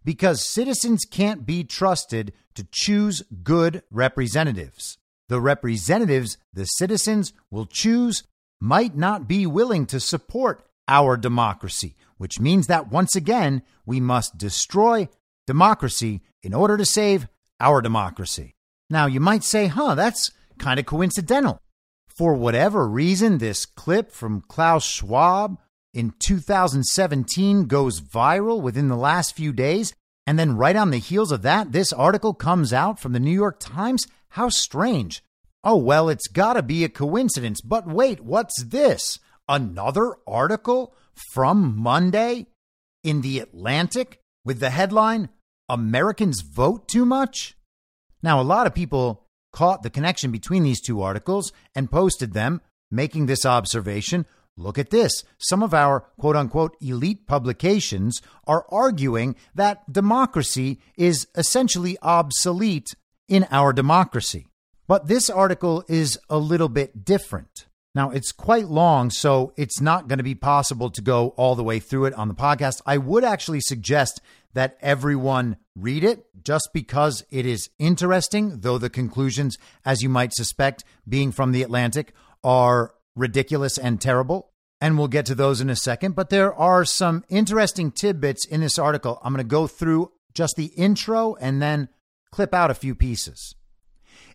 Speaker 1: Because citizens can't be trusted to choose good representatives. The representatives the citizens will choose might not be willing to support our democracy, which means that once again, we must destroy democracy in order to save our democracy. Now, you might say, huh, that's kind of coincidental. For whatever reason, this clip from Klaus Schwab in 2017 goes viral within the last few days. And then, right on the heels of that, this article comes out from the New York Times. How strange. Oh, well, it's got to be a coincidence. But wait, what's this? Another article from Monday in The Atlantic with the headline Americans Vote Too Much? Now, a lot of people caught the connection between these two articles and posted them, making this observation. Look at this. Some of our quote unquote elite publications are arguing that democracy is essentially obsolete in our democracy. But this article is a little bit different. Now, it's quite long, so it's not going to be possible to go all the way through it on the podcast. I would actually suggest that everyone read it just because it is interesting, though the conclusions, as you might suspect, being from the Atlantic, are ridiculous and terrible. And we'll get to those in a second. But there are some interesting tidbits in this article. I'm going to go through just the intro and then clip out a few pieces.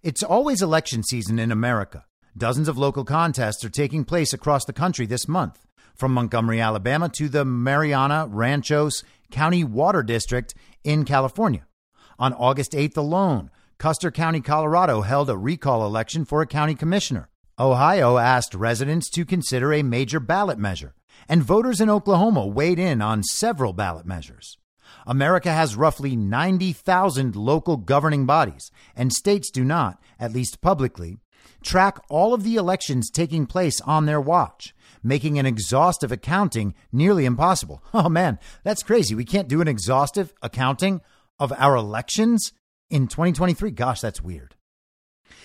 Speaker 1: It's always election season in America. Dozens of local contests are taking place across the country this month, from Montgomery, Alabama to the Mariana Ranchos County Water District in California. On August 8th alone, Custer County, Colorado held a recall election for a county commissioner. Ohio asked residents to consider a major ballot measure, and voters in Oklahoma weighed in on several ballot measures. America has roughly 90,000 local governing bodies, and states do not, at least publicly, track all of the elections taking place on their watch, making an exhaustive accounting nearly impossible. Oh man, that's crazy. We can't do an exhaustive accounting of our elections in 2023. Gosh, that's weird.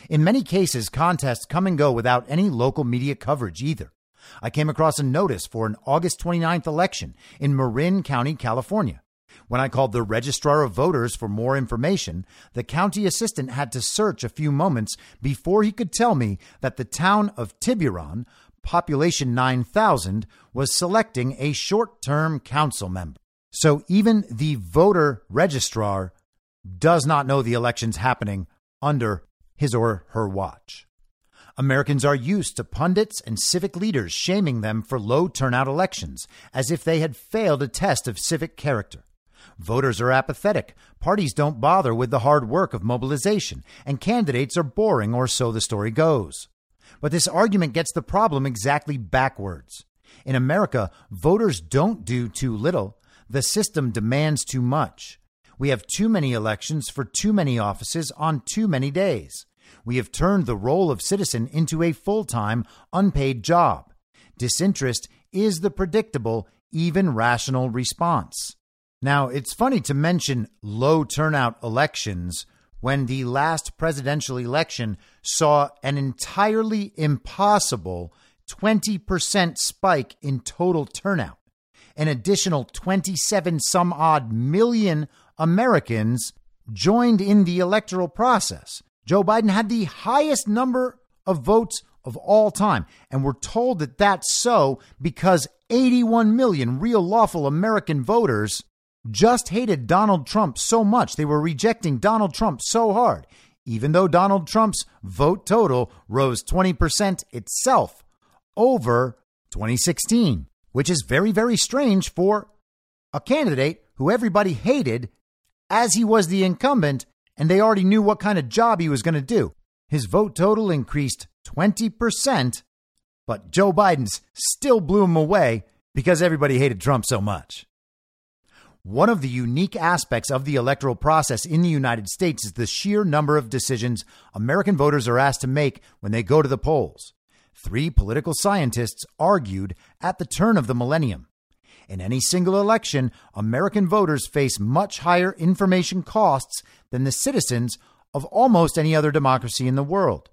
Speaker 1: In many cases, contests come and go without any local media coverage either. I came across a notice for an August 29th election in Marin County, California. When I called the registrar of voters for more information, the county assistant had to search a few moments before he could tell me that the town of Tiburon, population 9,000, was selecting a short term council member. So even the voter registrar does not know the elections happening under his or her watch. Americans are used to pundits and civic leaders shaming them for low turnout elections, as if they had failed a test of civic character. Voters are apathetic, parties don't bother with the hard work of mobilization, and candidates are boring, or so the story goes. But this argument gets the problem exactly backwards. In America, voters don't do too little, the system demands too much. We have too many elections for too many offices on too many days. We have turned the role of citizen into a full time, unpaid job. Disinterest is the predictable, even rational response. Now, it's funny to mention low turnout elections when the last presidential election saw an entirely impossible 20% spike in total turnout. An additional 27 some odd million Americans joined in the electoral process. Joe Biden had the highest number of votes of all time. And we're told that that's so because 81 million real lawful American voters just hated Donald Trump so much. They were rejecting Donald Trump so hard, even though Donald Trump's vote total rose 20% itself over 2016, which is very, very strange for a candidate who everybody hated as he was the incumbent and they already knew what kind of job he was going to do. His vote total increased 20%, but Joe Biden's still blew him away because everybody hated Trump so much. One of the unique aspects of the electoral process in the United States is the sheer number of decisions American voters are asked to make when they go to the polls. Three political scientists argued at the turn of the millennium. In any single election, American voters face much higher information costs than the citizens of almost any other democracy in the world.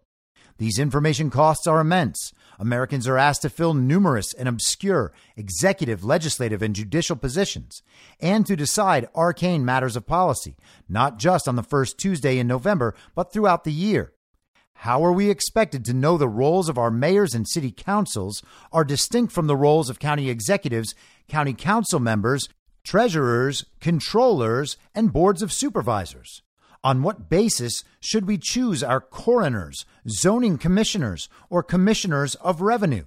Speaker 1: These information costs are immense. Americans are asked to fill numerous and obscure executive, legislative, and judicial positions, and to decide arcane matters of policy, not just on the first Tuesday in November, but throughout the year. How are we expected to know the roles of our mayors and city councils are distinct from the roles of county executives, county council members, treasurers, controllers, and boards of supervisors? On what basis should we choose our coroners, zoning commissioners, or commissioners of revenue?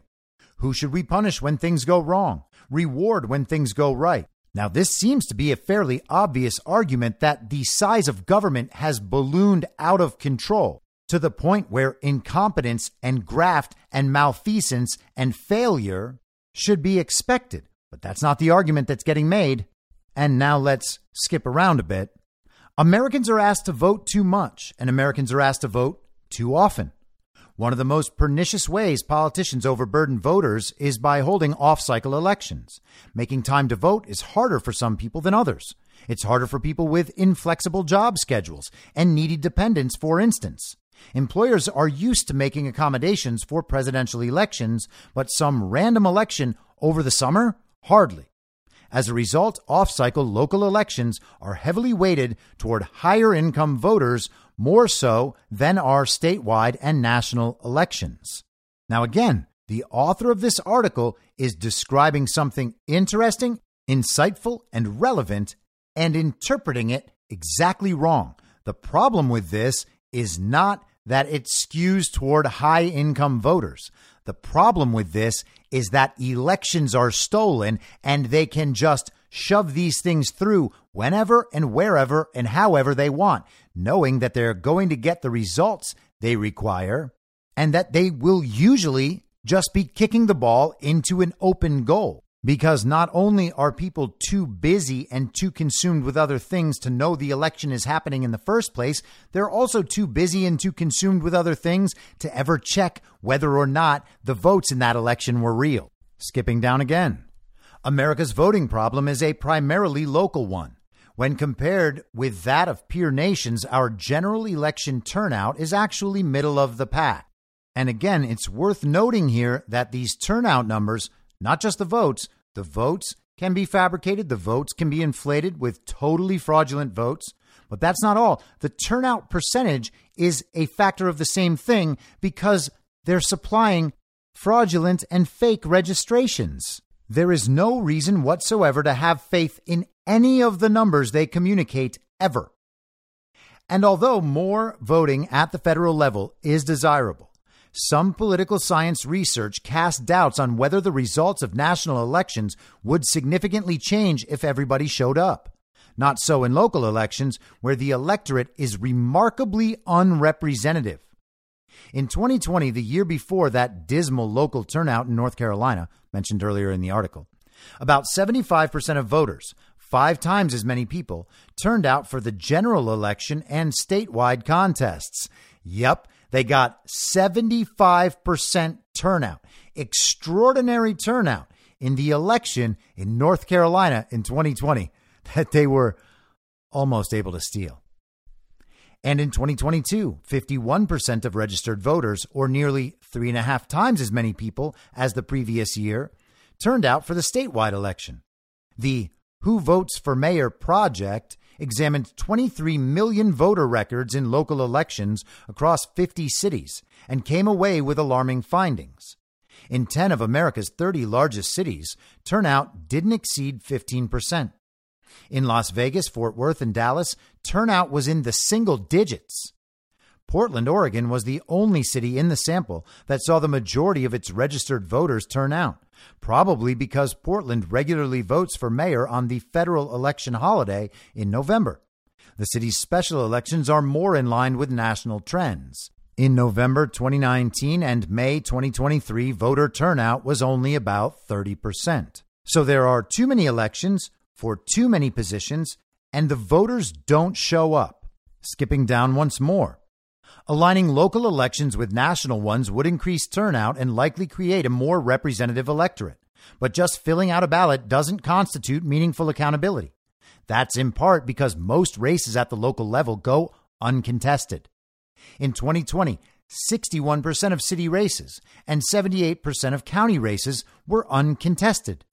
Speaker 1: Who should we punish when things go wrong, reward when things go right? Now, this seems to be a fairly obvious argument that the size of government has ballooned out of control to the point where incompetence and graft and malfeasance and failure should be expected. But that's not the argument that's getting made. And now let's skip around a bit Americans are asked to vote too much, and Americans are asked to vote too often. One of the most pernicious ways politicians overburden voters is by holding off cycle elections. Making time to vote is harder for some people than others. It's harder for people with inflexible job schedules and needy dependents, for instance. Employers are used to making accommodations for presidential elections, but some random election over the summer? Hardly. As a result, off cycle local elections are heavily weighted toward higher income voters more so than are statewide and national elections. Now, again, the author of this article is describing something interesting, insightful, and relevant, and interpreting it exactly wrong. The problem with this is not that it skews toward high income voters. The problem with this is that elections are stolen and they can just shove these things through whenever and wherever and however they want, knowing that they're going to get the results they require and that they will usually just be kicking the ball into an open goal because not only are people too busy and too consumed with other things to know the election is happening in the first place, they're also too busy and too consumed with other things to ever check whether or not the votes in that election were real. Skipping down again. America's voting problem is a primarily local one. When compared with that of peer nations, our general election turnout is actually middle of the pack. And again, it's worth noting here that these turnout numbers not just the votes. The votes can be fabricated, the votes can be inflated with totally fraudulent votes. But that's not all. The turnout percentage is a factor of the same thing because they're supplying fraudulent and fake registrations. There is no reason whatsoever to have faith in any of the numbers they communicate ever. And although more voting at the federal level is desirable, some political science research cast doubts on whether the results of national elections would significantly change if everybody showed up. Not so in local elections, where the electorate is remarkably unrepresentative. In 2020, the year before that dismal local turnout in North Carolina, mentioned earlier in the article, about 75% of voters, five times as many people, turned out for the general election and statewide contests. Yep, they got 75% turnout, extraordinary turnout in the election in North Carolina in 2020 that they were almost able to steal. And in 2022, 51% of registered voters, or nearly three and a half times as many people as the previous year, turned out for the statewide election. The Who Votes for Mayor project examined 23 million voter records in local elections across 50 cities and came away with alarming findings. In 10 of America's 30 largest cities, turnout didn't exceed 15%. In Las Vegas, Fort Worth, and Dallas, turnout was in the single digits. Portland, Oregon was the only city in the sample that saw the majority of its registered voters turn out, probably because Portland regularly votes for mayor on the federal election holiday in November. The city's special elections are more in line with national trends. In November 2019 and May 2023, voter turnout was only about 30%. So there are too many elections for too many positions, and the voters don't show up. Skipping down once more. Aligning local elections with national ones would increase turnout and likely create a more representative electorate. But just filling out a ballot doesn't constitute meaningful accountability. That's in part because most races at the local level go uncontested. In 2020, 61% of city races and 78% of county races were uncontested,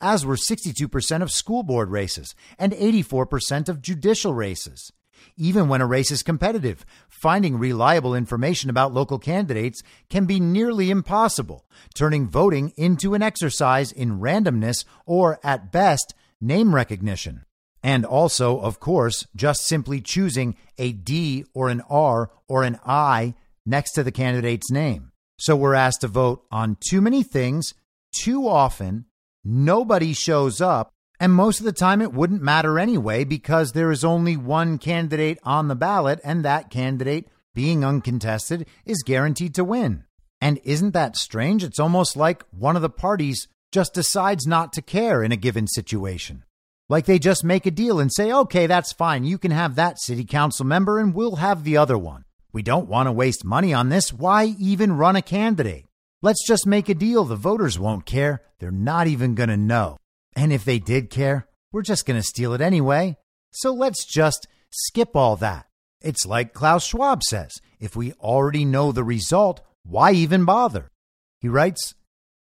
Speaker 1: as were 62% of school board races and 84% of judicial races. Even when a race is competitive, finding reliable information about local candidates can be nearly impossible, turning voting into an exercise in randomness or, at best, name recognition. And also, of course, just simply choosing a D or an R or an I next to the candidate's name. So we're asked to vote on too many things too often. Nobody shows up and most of the time, it wouldn't matter anyway because there is only one candidate on the ballot, and that candidate, being uncontested, is guaranteed to win. And isn't that strange? It's almost like one of the parties just decides not to care in a given situation. Like they just make a deal and say, okay, that's fine. You can have that city council member and we'll have the other one. We don't want to waste money on this. Why even run a candidate? Let's just make a deal. The voters won't care. They're not even going to know. And if they did care, we're just going to steal it anyway. So let's just skip all that. It's like Klaus Schwab says if we already know the result, why even bother? He writes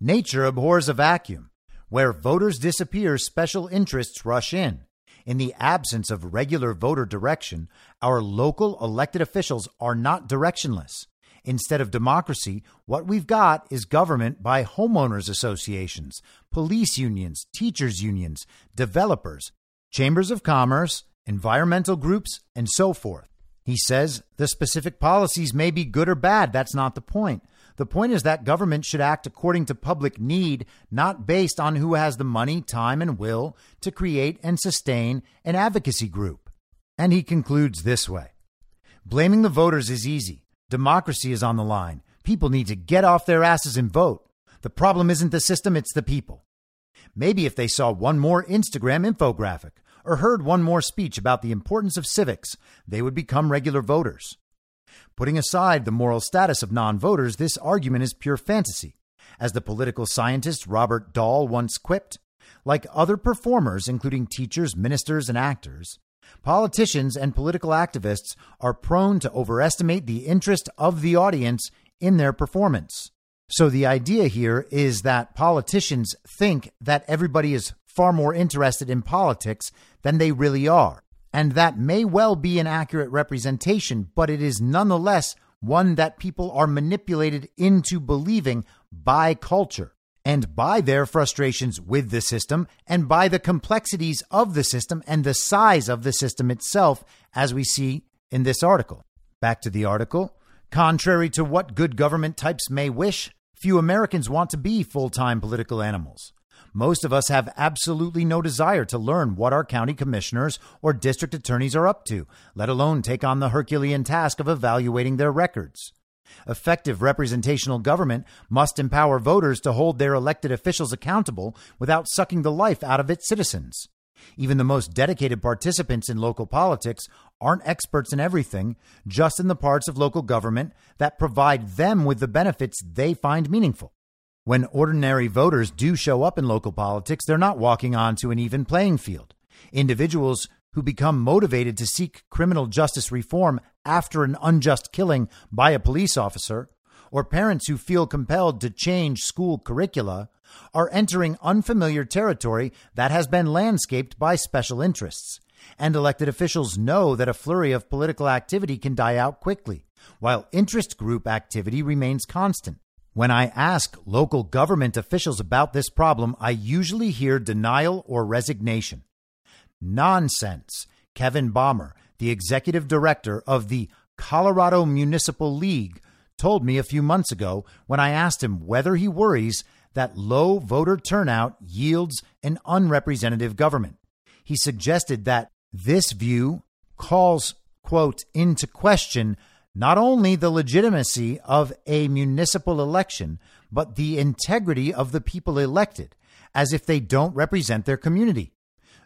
Speaker 1: Nature abhors a vacuum. Where voters disappear, special interests rush in. In the absence of regular voter direction, our local elected officials are not directionless. Instead of democracy, what we've got is government by homeowners associations, police unions, teachers unions, developers, chambers of commerce, environmental groups, and so forth. He says the specific policies may be good or bad. That's not the point. The point is that government should act according to public need, not based on who has the money, time, and will to create and sustain an advocacy group. And he concludes this way Blaming the voters is easy. Democracy is on the line. People need to get off their asses and vote. The problem isn't the system, it's the people. Maybe if they saw one more Instagram infographic or heard one more speech about the importance of civics, they would become regular voters. Putting aside the moral status of non voters, this argument is pure fantasy. As the political scientist Robert Dahl once quipped, like other performers, including teachers, ministers, and actors, Politicians and political activists are prone to overestimate the interest of the audience in their performance. So the idea here is that politicians think that everybody is far more interested in politics than they really are. And that may well be an accurate representation, but it is nonetheless one that people are manipulated into believing by culture and by their frustrations with the system and by the complexities of the system and the size of the system itself, as we see in this article. Back to the article. Contrary to what good government types may wish, few Americans want to be full time political animals. Most of us have absolutely no desire to learn what our county commissioners or district attorneys are up to, let alone take on the Herculean task of evaluating their records. Effective representational government must empower voters to hold their elected officials accountable without sucking the life out of its citizens. Even the most dedicated participants in local politics aren't experts in everything, just in the parts of local government that provide them with the benefits they find meaningful. When ordinary voters do show up in local politics, they're not walking onto an even playing field. Individuals who become motivated to seek criminal justice reform after an unjust killing by a police officer, or parents who feel compelled to change school curricula are entering unfamiliar territory that has been landscaped by special interests. And elected officials know that a flurry of political activity can die out quickly, while interest group activity remains constant. When I ask local government officials about this problem, I usually hear denial or resignation. Nonsense. Kevin Bommer, the executive director of the Colorado Municipal League, told me a few months ago when I asked him whether he worries that low voter turnout yields an unrepresentative government. He suggested that this view calls, quote, into question not only the legitimacy of a municipal election, but the integrity of the people elected, as if they don't represent their community.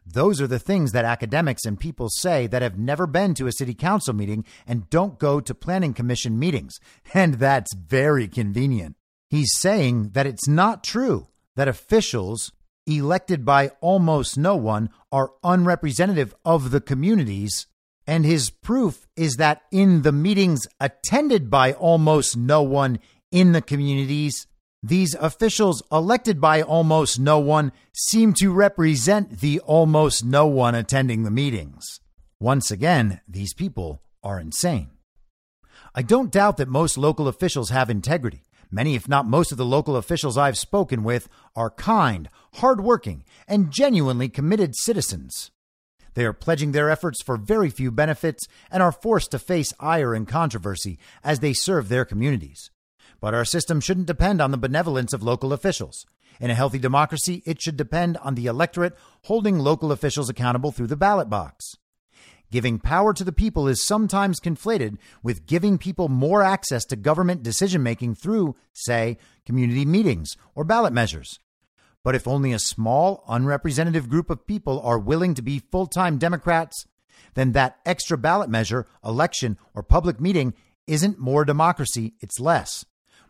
Speaker 1: Those are the things that academics and people say that have never been to a city council meeting and don't go to planning commission meetings. And that's very convenient. He's saying that it's not true that officials elected by almost no one are unrepresentative of the communities. And his proof is that in the meetings attended by almost no one in the communities, these officials elected by almost no one seem to represent the almost no one attending the meetings. Once again, these people are insane. I don't doubt that most local officials have integrity. Many, if not most, of the local officials I've spoken with are kind, hardworking, and genuinely committed citizens. They are pledging their efforts for very few benefits and are forced to face ire and controversy as they serve their communities. But our system shouldn't depend on the benevolence of local officials. In a healthy democracy, it should depend on the electorate holding local officials accountable through the ballot box. Giving power to the people is sometimes conflated with giving people more access to government decision making through, say, community meetings or ballot measures. But if only a small, unrepresentative group of people are willing to be full time Democrats, then that extra ballot measure, election, or public meeting isn't more democracy, it's less.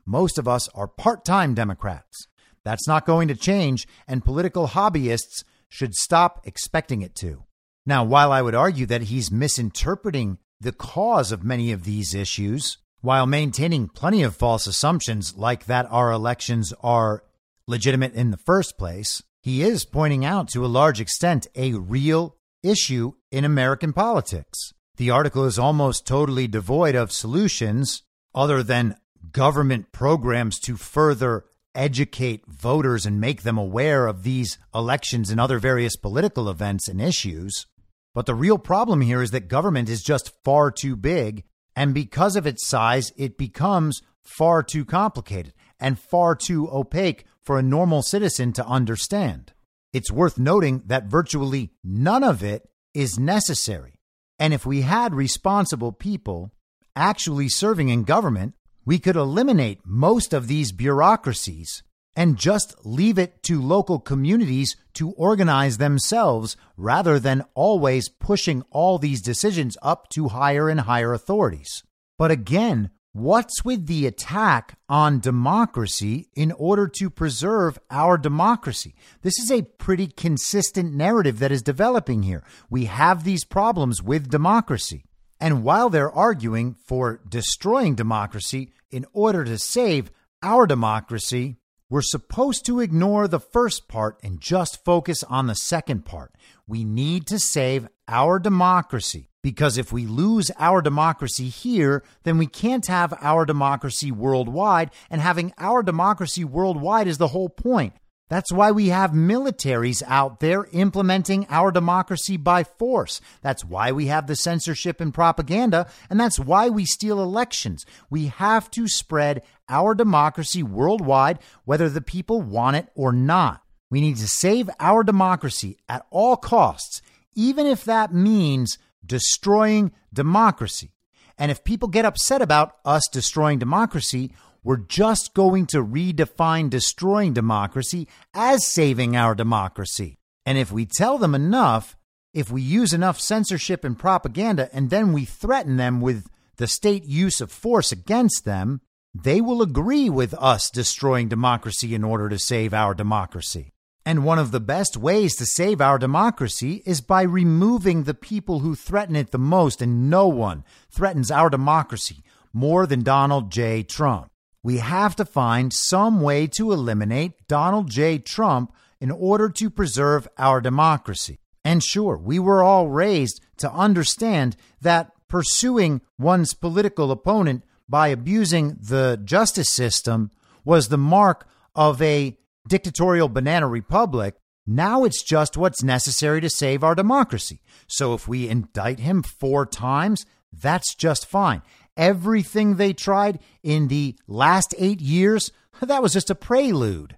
Speaker 1: Most of us are part time Democrats. That's not going to change, and political hobbyists should stop expecting it to. Now, while I would argue that he's misinterpreting the cause of many of these issues, while maintaining plenty of false assumptions like that our elections are legitimate in the first place, he is pointing out to a large extent a real issue in American politics. The article is almost totally devoid of solutions other than government programs to further educate voters and make them aware of these elections and other various political events and issues. But the real problem here is that government is just far too big. And because of its size, it becomes far too complicated and far too opaque for a normal citizen to understand. It's worth noting that virtually none of it is necessary. And if we had responsible people actually serving in government, we could eliminate most of these bureaucracies and just leave it to local communities to organize themselves rather than always pushing all these decisions up to higher and higher authorities. But again, what's with the attack on democracy in order to preserve our democracy? This is a pretty consistent narrative that is developing here. We have these problems with democracy. And while they're arguing for destroying democracy in order to save our democracy, we're supposed to ignore the first part and just focus on the second part. We need to save our democracy because if we lose our democracy here, then we can't have our democracy worldwide, and having our democracy worldwide is the whole point. That's why we have militaries out there implementing our democracy by force. That's why we have the censorship and propaganda, and that's why we steal elections. We have to spread our democracy worldwide, whether the people want it or not. We need to save our democracy at all costs, even if that means destroying democracy. And if people get upset about us destroying democracy, we're just going to redefine destroying democracy as saving our democracy. And if we tell them enough, if we use enough censorship and propaganda, and then we threaten them with the state use of force against them, they will agree with us destroying democracy in order to save our democracy. And one of the best ways to save our democracy is by removing the people who threaten it the most, and no one threatens our democracy more than Donald J. Trump. We have to find some way to eliminate Donald J. Trump in order to preserve our democracy. And sure, we were all raised to understand that pursuing one's political opponent by abusing the justice system was the mark of a dictatorial banana republic. Now it's just what's necessary to save our democracy. So if we indict him four times, that's just fine. Everything they tried in the last eight years, that was just a prelude.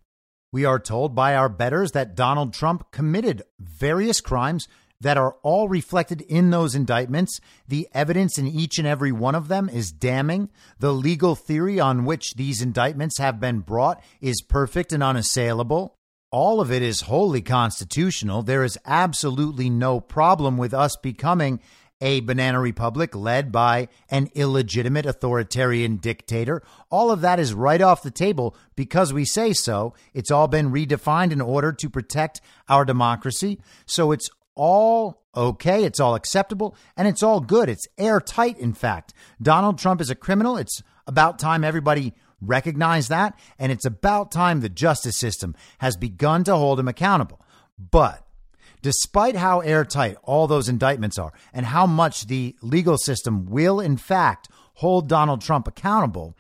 Speaker 1: We are told by our betters that Donald Trump committed various crimes that are all reflected in those indictments. The evidence in each and every one of them is damning. The legal theory on which these indictments have been brought is perfect and unassailable. All of it is wholly constitutional. There is absolutely no problem with us becoming a banana republic led by an illegitimate authoritarian dictator. All of that is right off the table because we say so. It's all been redefined in order to protect our democracy. So it's all okay. It's all acceptable and it's all good. It's airtight, in fact. Donald Trump is a criminal. It's about time everybody recognized that. And it's about time the justice system has begun to hold him accountable. But despite how airtight all those indictments are and how much the legal system will, in fact, hold Donald Trump accountable,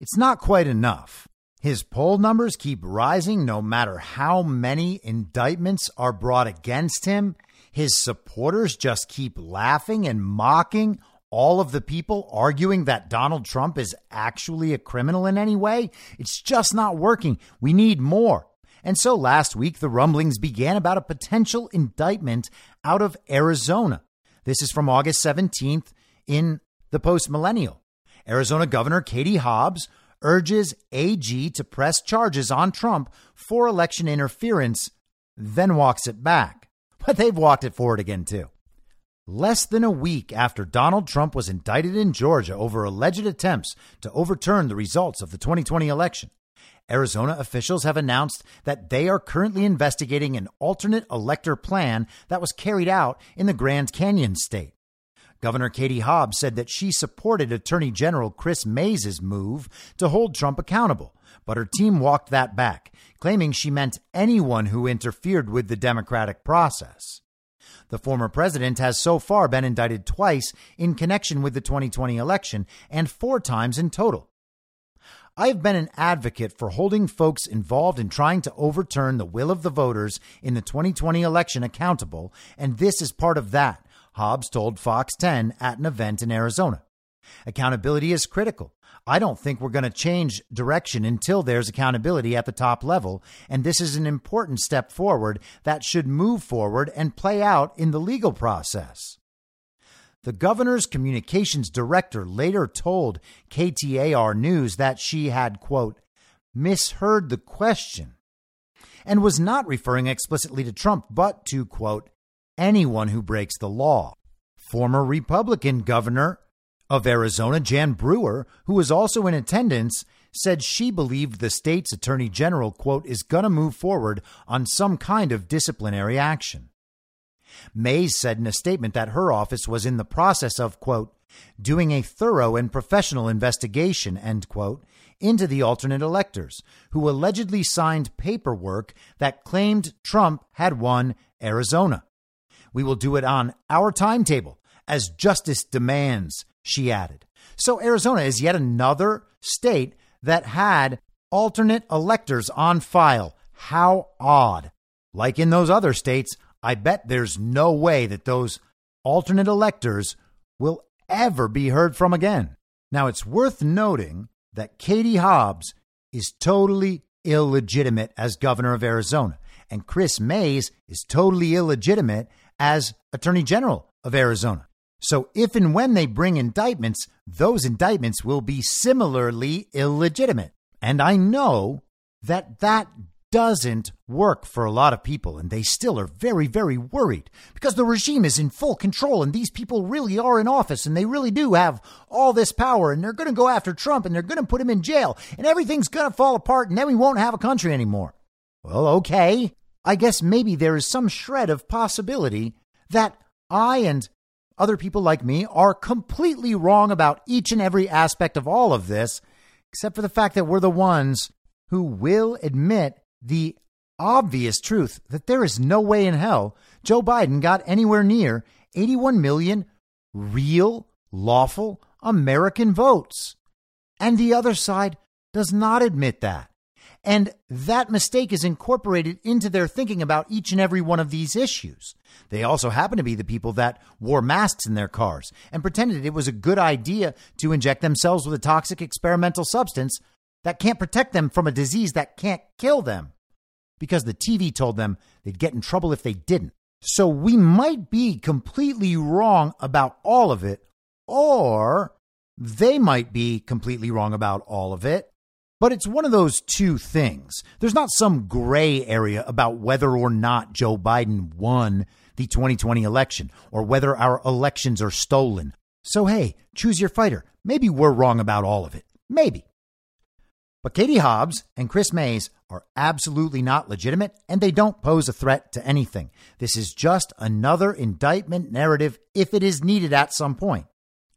Speaker 1: it's not quite enough. His poll numbers keep rising no matter how many indictments are brought against him. His supporters just keep laughing and mocking all of the people arguing that Donald Trump is actually a criminal in any way. It's just not working. We need more. And so last week, the rumblings began about a potential indictment out of Arizona. This is from August 17th in the Post Millennial. Arizona Governor Katie Hobbs urges AG to press charges on Trump for election interference, then walks it back. But they've walked it forward again, too. Less than a week after Donald Trump was indicted in Georgia over alleged attempts to overturn the results of the 2020 election, Arizona officials have announced that they are currently investigating an alternate elector plan that was carried out in the Grand Canyon state. Governor Katie Hobbs said that she supported Attorney General Chris Mayes' move to hold Trump accountable, but her team walked that back, claiming she meant anyone who interfered with the democratic process. The former president has so far been indicted twice in connection with the 2020 election and four times in total. I have been an advocate for holding folks involved in trying to overturn the will of the voters in the 2020 election accountable, and this is part of that, Hobbs told Fox 10 at an event in Arizona. Accountability is critical. I don't think we're going to change direction until there's accountability at the top level, and this is an important step forward that should move forward and play out in the legal process. The governor's communications director later told KTAR News that she had, quote, misheard the question and was not referring explicitly to Trump, but to, quote, anyone who breaks the law. Former Republican Governor of Arizona, Jan Brewer, who was also in attendance, said she believed the state's attorney general, quote, is going to move forward on some kind of disciplinary action. Mayes said in a statement that her office was in the process of, quote, doing a thorough and professional investigation, end quote, into the alternate electors who allegedly signed paperwork that claimed Trump had won Arizona. We will do it on our timetable as justice demands, she added. So Arizona is yet another state that had alternate electors on file. How odd. Like in those other states, I bet there's no way that those alternate electors will ever be heard from again. Now, it's worth noting that Katie Hobbs is totally illegitimate as governor of Arizona, and Chris Mayes is totally illegitimate as Attorney General of Arizona. So, if and when they bring indictments, those indictments will be similarly illegitimate. And I know that that doesn't work for a lot of people, and they still are very, very worried because the regime is in full control, and these people really are in office, and they really do have all this power, and they're going to go after Trump, and they're going to put him in jail, and everything's going to fall apart, and then we won't have a country anymore. Well, okay. I guess maybe there is some shred of possibility that I and other people like me are completely wrong about each and every aspect of all of this, except for the fact that we're the ones who will admit the obvious truth that there is no way in hell Joe Biden got anywhere near 81 million real, lawful American votes. And the other side does not admit that. And that mistake is incorporated into their thinking about each and every one of these issues. They also happen to be the people that wore masks in their cars and pretended it was a good idea to inject themselves with a toxic experimental substance that can't protect them from a disease that can't kill them because the TV told them they'd get in trouble if they didn't. So we might be completely wrong about all of it, or they might be completely wrong about all of it. But it's one of those two things. There's not some gray area about whether or not Joe Biden won the 2020 election or whether our elections are stolen. So, hey, choose your fighter. Maybe we're wrong about all of it. Maybe. But Katie Hobbs and Chris Mayes are absolutely not legitimate and they don't pose a threat to anything. This is just another indictment narrative if it is needed at some point.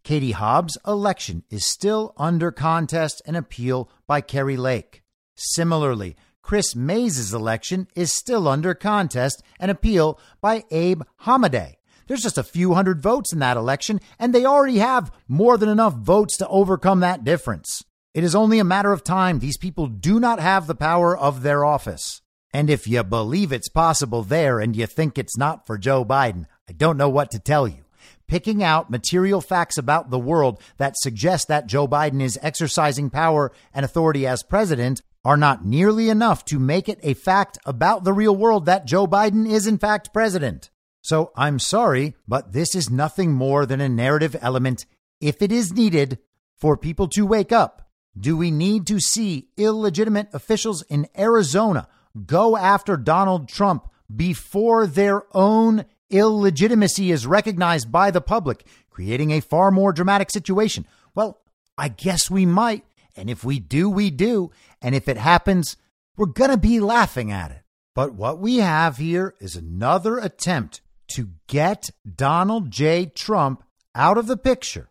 Speaker 1: Katie Hobbs' election is still under contest and appeal by Kari Lake. Similarly, Chris Mayes' election is still under contest and appeal by Abe Hamadeh. There's just a few hundred votes in that election, and they already have more than enough votes to overcome that difference. It is only a matter of time. These people do not have the power of their office. And if you believe it's possible there and you think it's not for Joe Biden, I don't know what to tell you. Picking out material facts about the world that suggest that Joe Biden is exercising power and authority as president are not nearly enough to make it a fact about the real world that Joe Biden is in fact president. So I'm sorry, but this is nothing more than a narrative element, if it is needed, for people to wake up do we need to see illegitimate officials in Arizona go after Donald Trump before their own illegitimacy is recognized by the public, creating a far more dramatic situation? Well, I guess we might. And if we do, we do. And if it happens, we're going to be laughing at it. But what we have here is another attempt to get Donald J. Trump out of the picture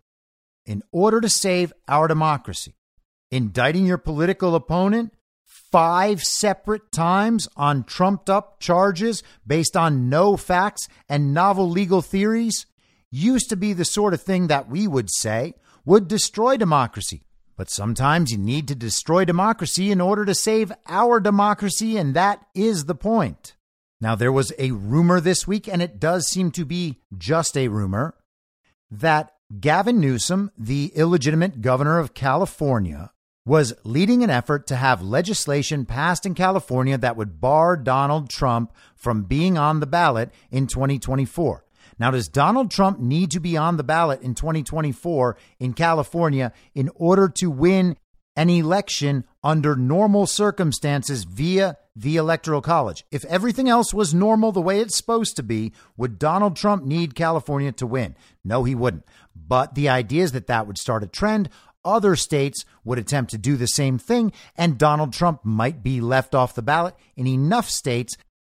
Speaker 1: in order to save our democracy indicting your political opponent five separate times on trumped up charges based on no facts and novel legal theories used to be the sort of thing that we would say would destroy democracy. But sometimes you need to destroy democracy in order to save our democracy, and that is the point. Now, there was a rumor this week, and it does seem to be just a rumor, that Gavin Newsom, the illegitimate governor of California, was leading an effort to have legislation passed in California that would bar Donald Trump from being on the ballot in 2024. Now, does Donald Trump need to be on the ballot in 2024 in California in order to win an election under normal circumstances via the Electoral College? If everything else was normal the way it's supposed to be, would Donald Trump need California to win? No, he wouldn't. But the idea is that that would start a trend other states would attempt to do the same thing, and Donald Trump might be left off the ballot in enough states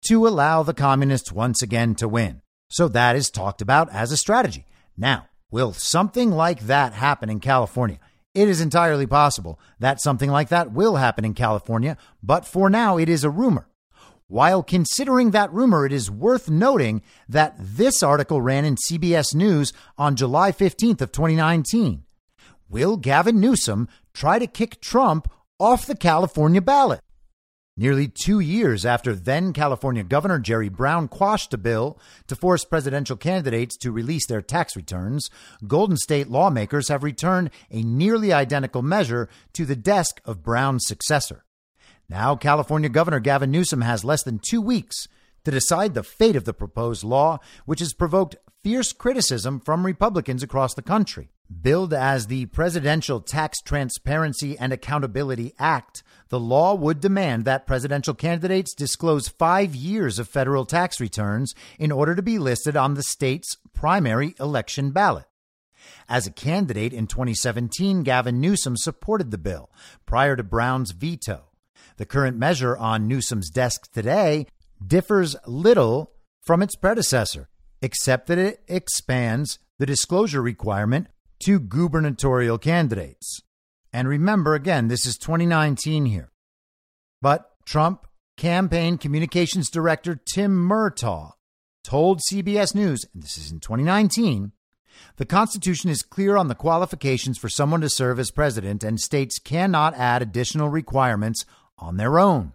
Speaker 1: to allow the communists once again to win. So that is talked about as a strategy. Now, will something like that happen in California? It is entirely possible that something like that will happen in California, but for now it is a rumor. While considering that rumor, it is worth noting that this article ran in CBS News on July 15th of 2019. Will Gavin Newsom try to kick Trump off the California ballot? Nearly two years after then California Governor Jerry Brown quashed a bill to force presidential candidates to release their tax returns, Golden State lawmakers have returned a nearly identical measure to the desk of Brown's successor. Now, California Governor Gavin Newsom has less than two weeks to decide the fate of the proposed law, which has provoked fierce criticism from Republicans across the country. Billed as the Presidential Tax Transparency and Accountability Act, the law would demand that presidential candidates disclose five years of federal tax returns in order to be listed on the state's primary election ballot. As a candidate in 2017, Gavin Newsom supported the bill prior to Brown's veto. The current measure on Newsom's desk today differs little from its predecessor, except that it expands the disclosure requirement to gubernatorial candidates. And remember, again, this is 2019 here. But Trump campaign communications director Tim Murtaugh told CBS News, and this is in 2019, the Constitution is clear on the qualifications for someone to serve as president, and states cannot add additional requirements on their own.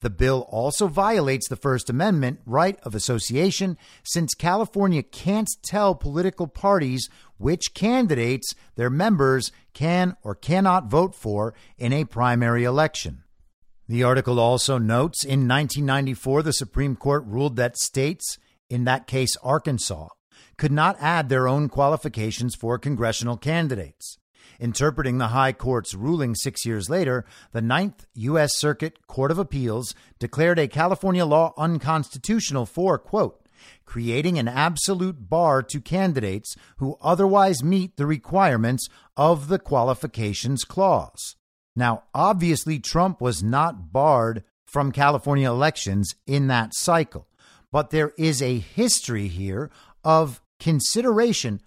Speaker 1: The bill also violates the First Amendment right of association since California can't tell political parties which candidates their members can or cannot vote for in a primary election. The article also notes in 1994, the Supreme Court ruled that states, in that case Arkansas, could not add their own qualifications for congressional candidates. Interpreting the High Court's ruling six years later, the Ninth U.S. Circuit Court of Appeals declared a California law unconstitutional for, quote, creating an absolute bar to candidates who otherwise meet the requirements of the qualifications clause. Now, obviously, Trump was not barred from California elections in that cycle, but there is a history here of consideration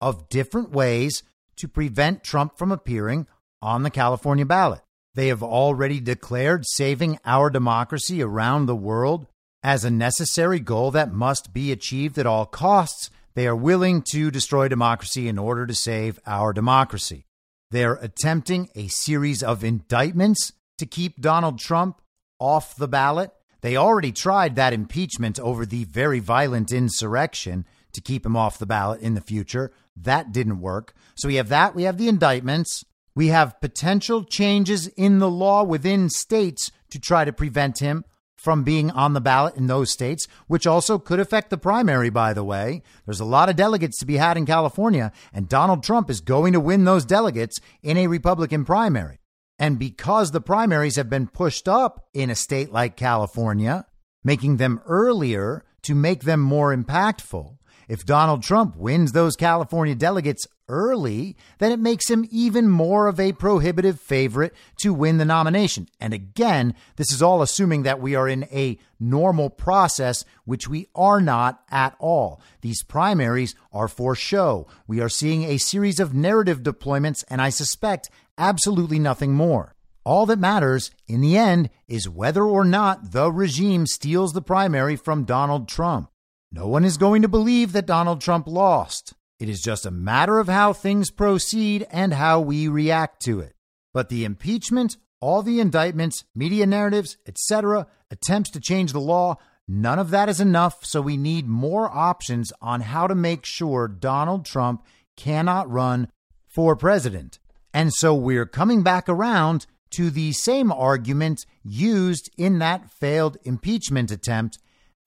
Speaker 1: of different ways to prevent Trump from appearing on the California ballot. They have already declared saving our democracy around the world as a necessary goal that must be achieved at all costs. They are willing to destroy democracy in order to save our democracy. They're attempting a series of indictments to keep Donald Trump off the ballot. They already tried that impeachment over the very violent insurrection to keep him off the ballot in the future. That didn't work. So we have that. We have the indictments. We have potential changes in the law within states to try to prevent him from being on the ballot in those states, which also could affect the primary, by the way. There's a lot of delegates to be had in California, and Donald Trump is going to win those delegates in a Republican primary. And because the primaries have been pushed up in a state like California, making them earlier to make them more impactful, if Donald Trump wins those California delegates early, then it makes him even more of a prohibitive favorite to win the nomination. And again, this is all assuming that we are in a normal process, which we are not at all. These primaries are for show. We are seeing a series of narrative deployments, and I suspect absolutely nothing more. All that matters in the end is whether or not the regime steals the primary from Donald Trump. No one is going to believe that Donald Trump lost. It is just a matter of how things proceed and how we react to it. But the impeachment, all the indictments, media narratives, etc., attempts to change the law, none of that is enough. So we need more options on how to make sure Donald Trump cannot run for president. And so we're coming back around to the same argument used in that failed impeachment attempt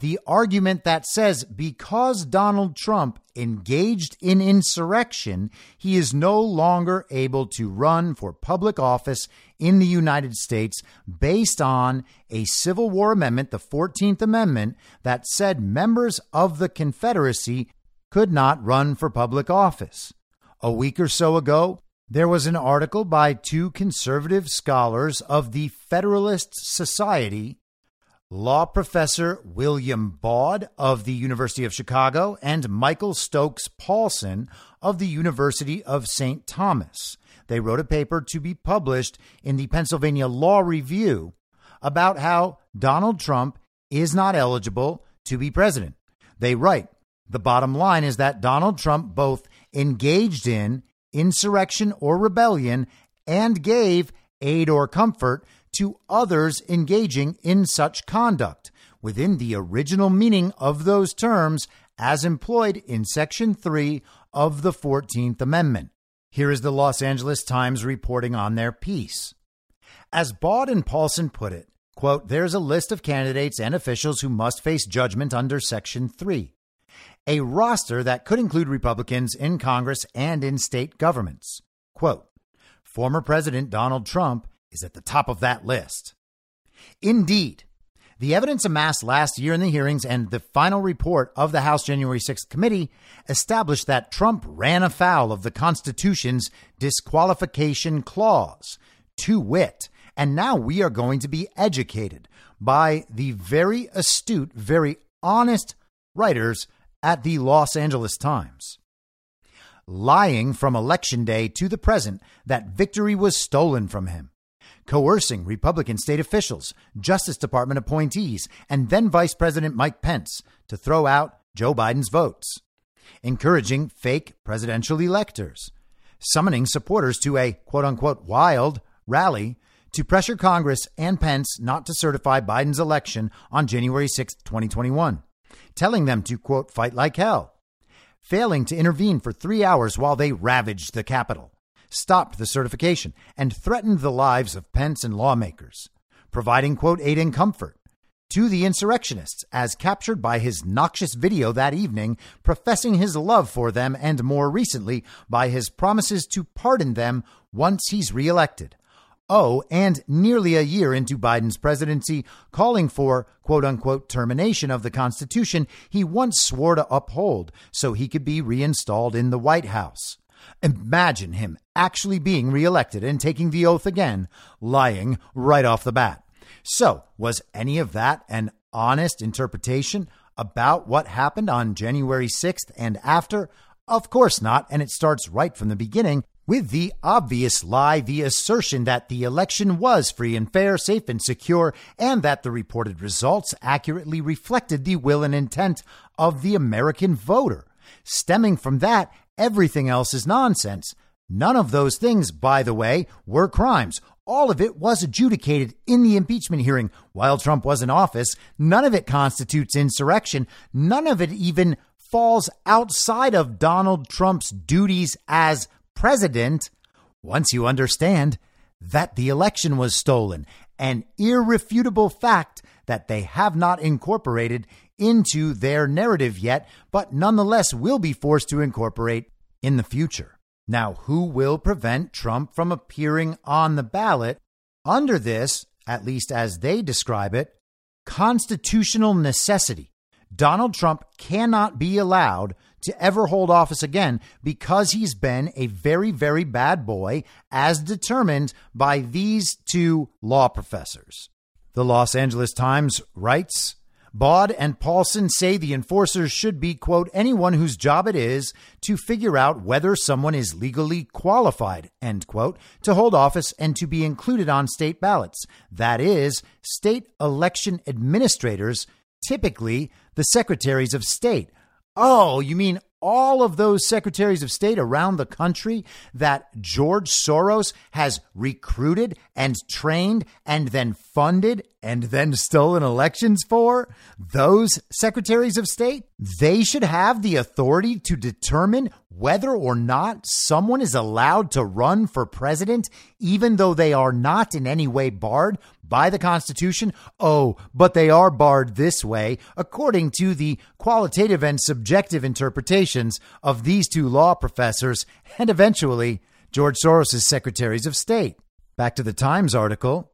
Speaker 1: the argument that says because Donald Trump engaged in insurrection, he is no longer able to run for public office in the United States based on a Civil War amendment, the 14th Amendment, that said members of the Confederacy could not run for public office. A week or so ago, there was an article by two conservative scholars of the Federalist Society law professor William Baude of the University of Chicago and Michael Stokes Paulsen of the University of St. Thomas. They wrote a paper to be published in the Pennsylvania Law Review about how Donald Trump is not eligible to be president. They write the bottom line is that Donald Trump both engaged in insurrection or rebellion and gave aid or comfort to others engaging in such conduct within the original meaning of those terms as employed in Section 3 of the 14th Amendment. Here is the Los Angeles Times reporting on their piece. As Baude and Paulsen put it, quote, there's a list of candidates and officials who must face judgment under Section 3, a roster that could include Republicans in Congress and in state governments. Quote, former President Donald Trump is at the top of that list. Indeed, the evidence amassed last year in the hearings and the final report of the House January 6th committee established that Trump ran afoul of the Constitution's disqualification clause, to wit. And now we are going to be educated by the very astute, very honest writers at the Los Angeles Times. lying from election day to the present that victory was stolen from him, coercing Republican state officials, Justice Department appointees, and then Vice President Mike Pence to throw out Joe Biden's votes, encouraging fake presidential electors, summoning supporters to a quote unquote wild rally to pressure Congress and Pence not to certify Biden's election on January 6, 2021, telling them to quote fight like hell, failing to intervene for three hours while they ravaged the Capitol, stopped the certification, and threatened the lives of Pence and lawmakers, providing quote aid and comfort to the insurrectionists as captured by his noxious video that evening, professing his love for them and more recently by his promises to pardon them once he's reelected. Oh, and nearly a year into Biden's presidency, calling for quote unquote termination of the Constitution he once swore to uphold so he could be reinstalled in the White House. Imagine him actually being reelected and taking the oath again, lying right off the bat. So, was any of that an honest interpretation about what happened on January 6th and after? Of course not, and it starts right from the beginning with the obvious lie, the assertion that the election was free and fair, safe and secure, and that the reported results accurately reflected the will and intent of the American voter. Stemming from that, everything else is nonsense. None of those things, by the way, were crimes. All of it was adjudicated in the impeachment hearing while Trump was in office. None of it constitutes insurrection. None of it even falls outside of Donald Trump's duties as president once you understand that the election was stolen, an irrefutable fact that they have not incorporated into their narrative yet, but nonetheless will be forced to incorporate in the future. Now, who will prevent Trump from appearing on the ballot under this, at least as they describe it, constitutional necessity? Donald Trump cannot be allowed to ever hold office again because he's been a very, very bad boy, as determined by these two law professors. The Los Angeles Times writes Baude and Paulsen say the enforcers should be, quote, anyone whose job it is to figure out whether someone is legally qualified, end quote, to hold office and to be included on state ballots. That is, state election administrators, typically the secretaries of state. Oh, you mean all of those secretaries of state around the country that George Soros has recruited and trained and then funded and then stolen elections for? Those secretaries of state? They should have the authority to determine whether or not someone is allowed to run for president, even though they are not in any way barred by the Constitution? Oh, but they are barred this way, according to the qualitative and subjective interpretations of these two law professors and eventually George Soros' secretaries of state. Back to the Times article.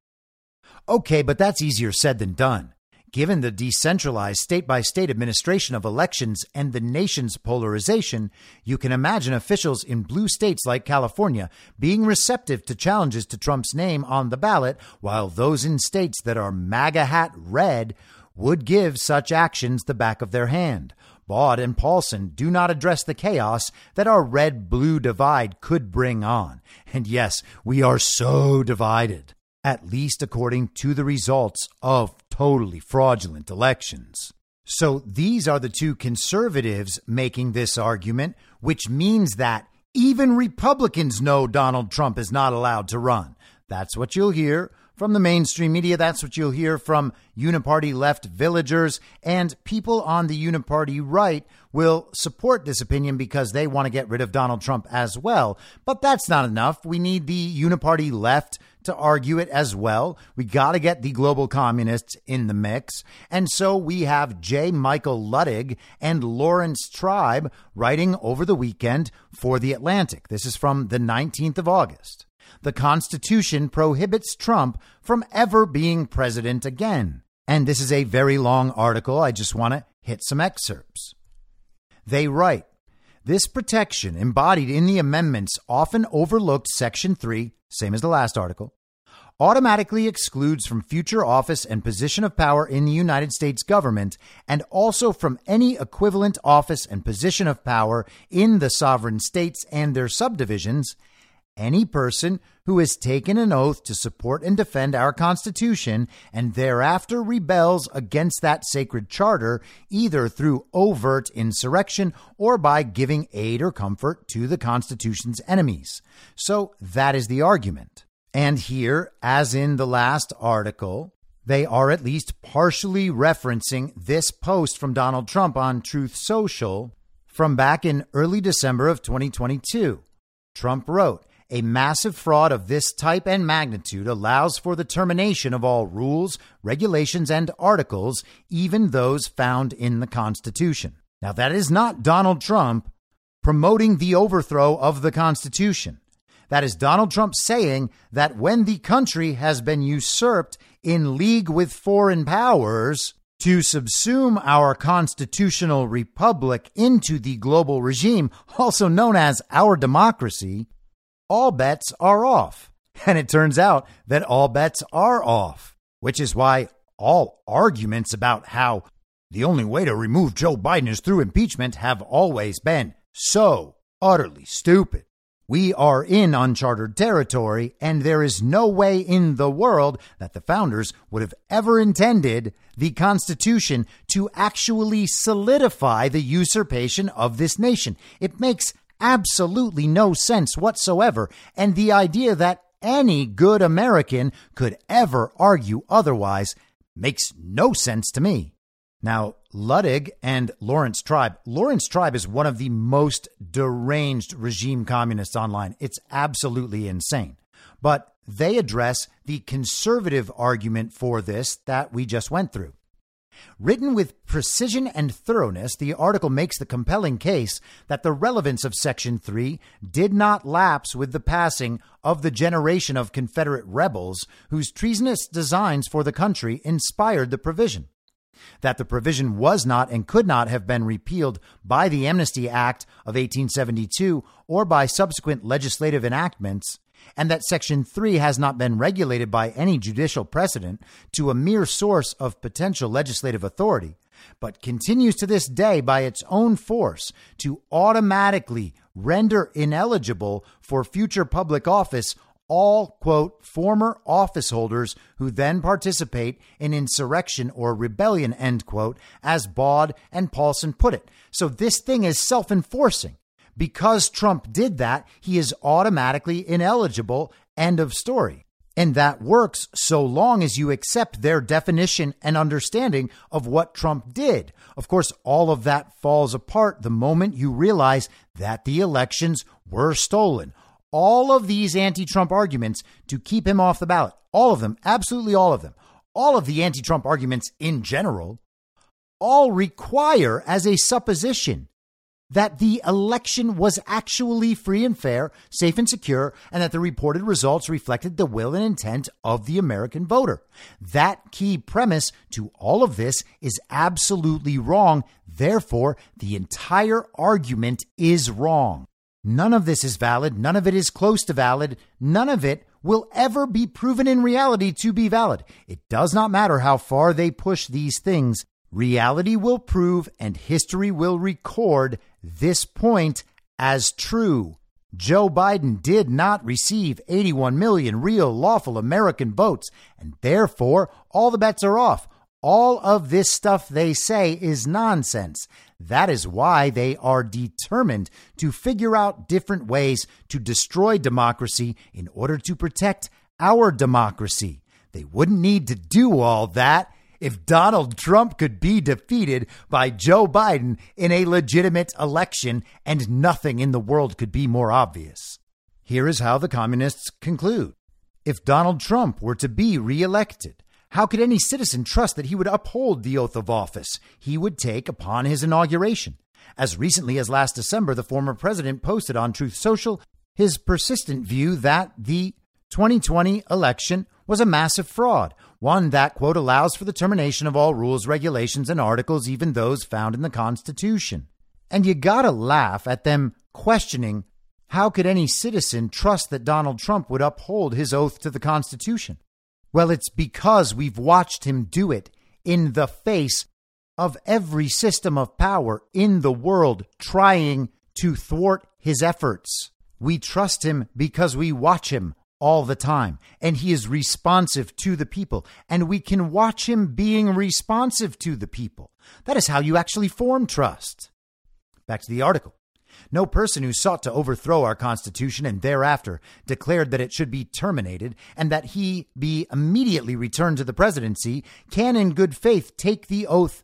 Speaker 1: Okay, but that's easier said than done. Given the decentralized state by state administration of elections and the nation's polarization, you can imagine officials in blue states like California being receptive to challenges to Trump's name on the ballot, while those in states that are MAGA hat red would give such actions the back of their hand. Baude and Paulsen do not address the chaos that our red blue divide could bring on. And yes, we are so divided, at least according to the results of totally fraudulent elections. So these are the two conservatives making this argument, which means that even Republicans know Donald Trump is not allowed to run. That's what you'll hear from the mainstream media. That's what you'll hear from uniparty left villagers and people on the uniparty right will support this opinion because they want to get rid of Donald Trump as well. But that's not enough. We need the uniparty left to argue it as well. We got to get the global communists in the mix. And so we have J. Michael Luttig and Laurence Tribe writing over the weekend for The Atlantic. This is from the 19th of August. The Constitution prohibits Trump from ever being president again. And this is a very long article. I just want to hit some excerpts. They write, this protection embodied in the amendments often overlooked Section 3, same as the last article, automatically excludes from future office and position of power in the United States government and also from any equivalent office and position of power in the sovereign states and their subdivisions any person who has taken an oath to support and defend our Constitution and thereafter rebels against that sacred charter, either through overt insurrection or by giving aid or comfort to the Constitution's enemies. So that is the argument. And here, as in the last article, they are at least partially referencing this post from Donald Trump on Truth Social from back in early December of 2022. Trump wrote, a massive fraud of this type and magnitude allows for the termination of all rules, regulations, and articles, even those found in the Constitution. Now, that is not Donald Trump promoting the overthrow of the Constitution. That is Donald Trump saying that when the country has been usurped in league with foreign powers to subsume our constitutional republic into the global regime, also known as our democracy, all bets are off. And it turns out that all bets are off, which is why all arguments about how the only way to remove Joe Biden is through impeachment have always been so utterly stupid. We are in uncharted territory, and there is no way in the world that the founders would have ever intended the Constitution to actually solidify the usurpation of this nation. It makes absolutely no sense whatsoever. And the idea that any good American could ever argue otherwise makes no sense to me. Now, Luttig and Laurence Tribe. Laurence Tribe is one of the most deranged regime communists online. It's absolutely insane. But they address the conservative argument for this that we just went through. Written with precision and thoroughness, the article makes the compelling case that the relevance of Section 3 did not lapse with the passing of the generation of Confederate rebels whose treasonous designs for the country inspired the provision. That the provision was not and could not have been repealed by the Amnesty Act of 1872 or by subsequent legislative enactments and that Section 3 has not been regulated by any judicial precedent to a mere source of potential legislative authority, but continues to this day by its own force to automatically render ineligible for future public office all, quote, former office holders who then participate in insurrection or rebellion, end quote, as Baude and Paulsen put it. So this thing is self enforcing. Because Trump did that, he is automatically ineligible. End of story. And that works so long as you accept their definition and understanding of what Trump did. Of course, all of that falls apart the moment you realize that the elections were stolen. All of these anti Trump arguments to keep him off the ballot, all of them, absolutely all of them, all of the anti Trump arguments in general, all require as a supposition that the election was actually free and fair, safe and secure, and that the reported results reflected the will and intent of the American voter. That key premise to all of this is absolutely wrong. Therefore, the entire argument is wrong. None of this is valid. None of it is close to valid. None of it will ever be proven in reality to be valid. It does not matter how far they push these things. Reality will prove and history will record this point as true. Joe Biden did not receive 81 million real lawful American votes, and therefore all the bets are off. All of this stuff they say is nonsense. That is why they are determined to figure out different ways to destroy democracy in order to protect our democracy. They wouldn't need to do all that if Donald Trump could be defeated by Joe Biden in a legitimate election, and nothing in the world could be more obvious. Here is how the communists conclude. If Donald Trump were to be reelected, how could any citizen trust that he would uphold the oath of office he would take upon his inauguration? As recently as last December, the former president posted on Truth Social his persistent view that the 2020 election was a massive fraud, one that, quote, allows for the termination of all rules, regulations, and articles, even those found in the Constitution. And you gotta laugh at them questioning how could any citizen trust that Donald Trump would uphold his oath to the Constitution? Well, it's because we've watched him do it in the face of every system of power in the world trying to thwart his efforts. We trust him because we watch him all the time, and he is responsive to the people, and we can watch him being responsive to the people. That is how you actually form trust. Back to the article. No person who sought to overthrow our Constitution and thereafter declared that it should be terminated and that he be immediately returned to the presidency can, in good faith, take the oath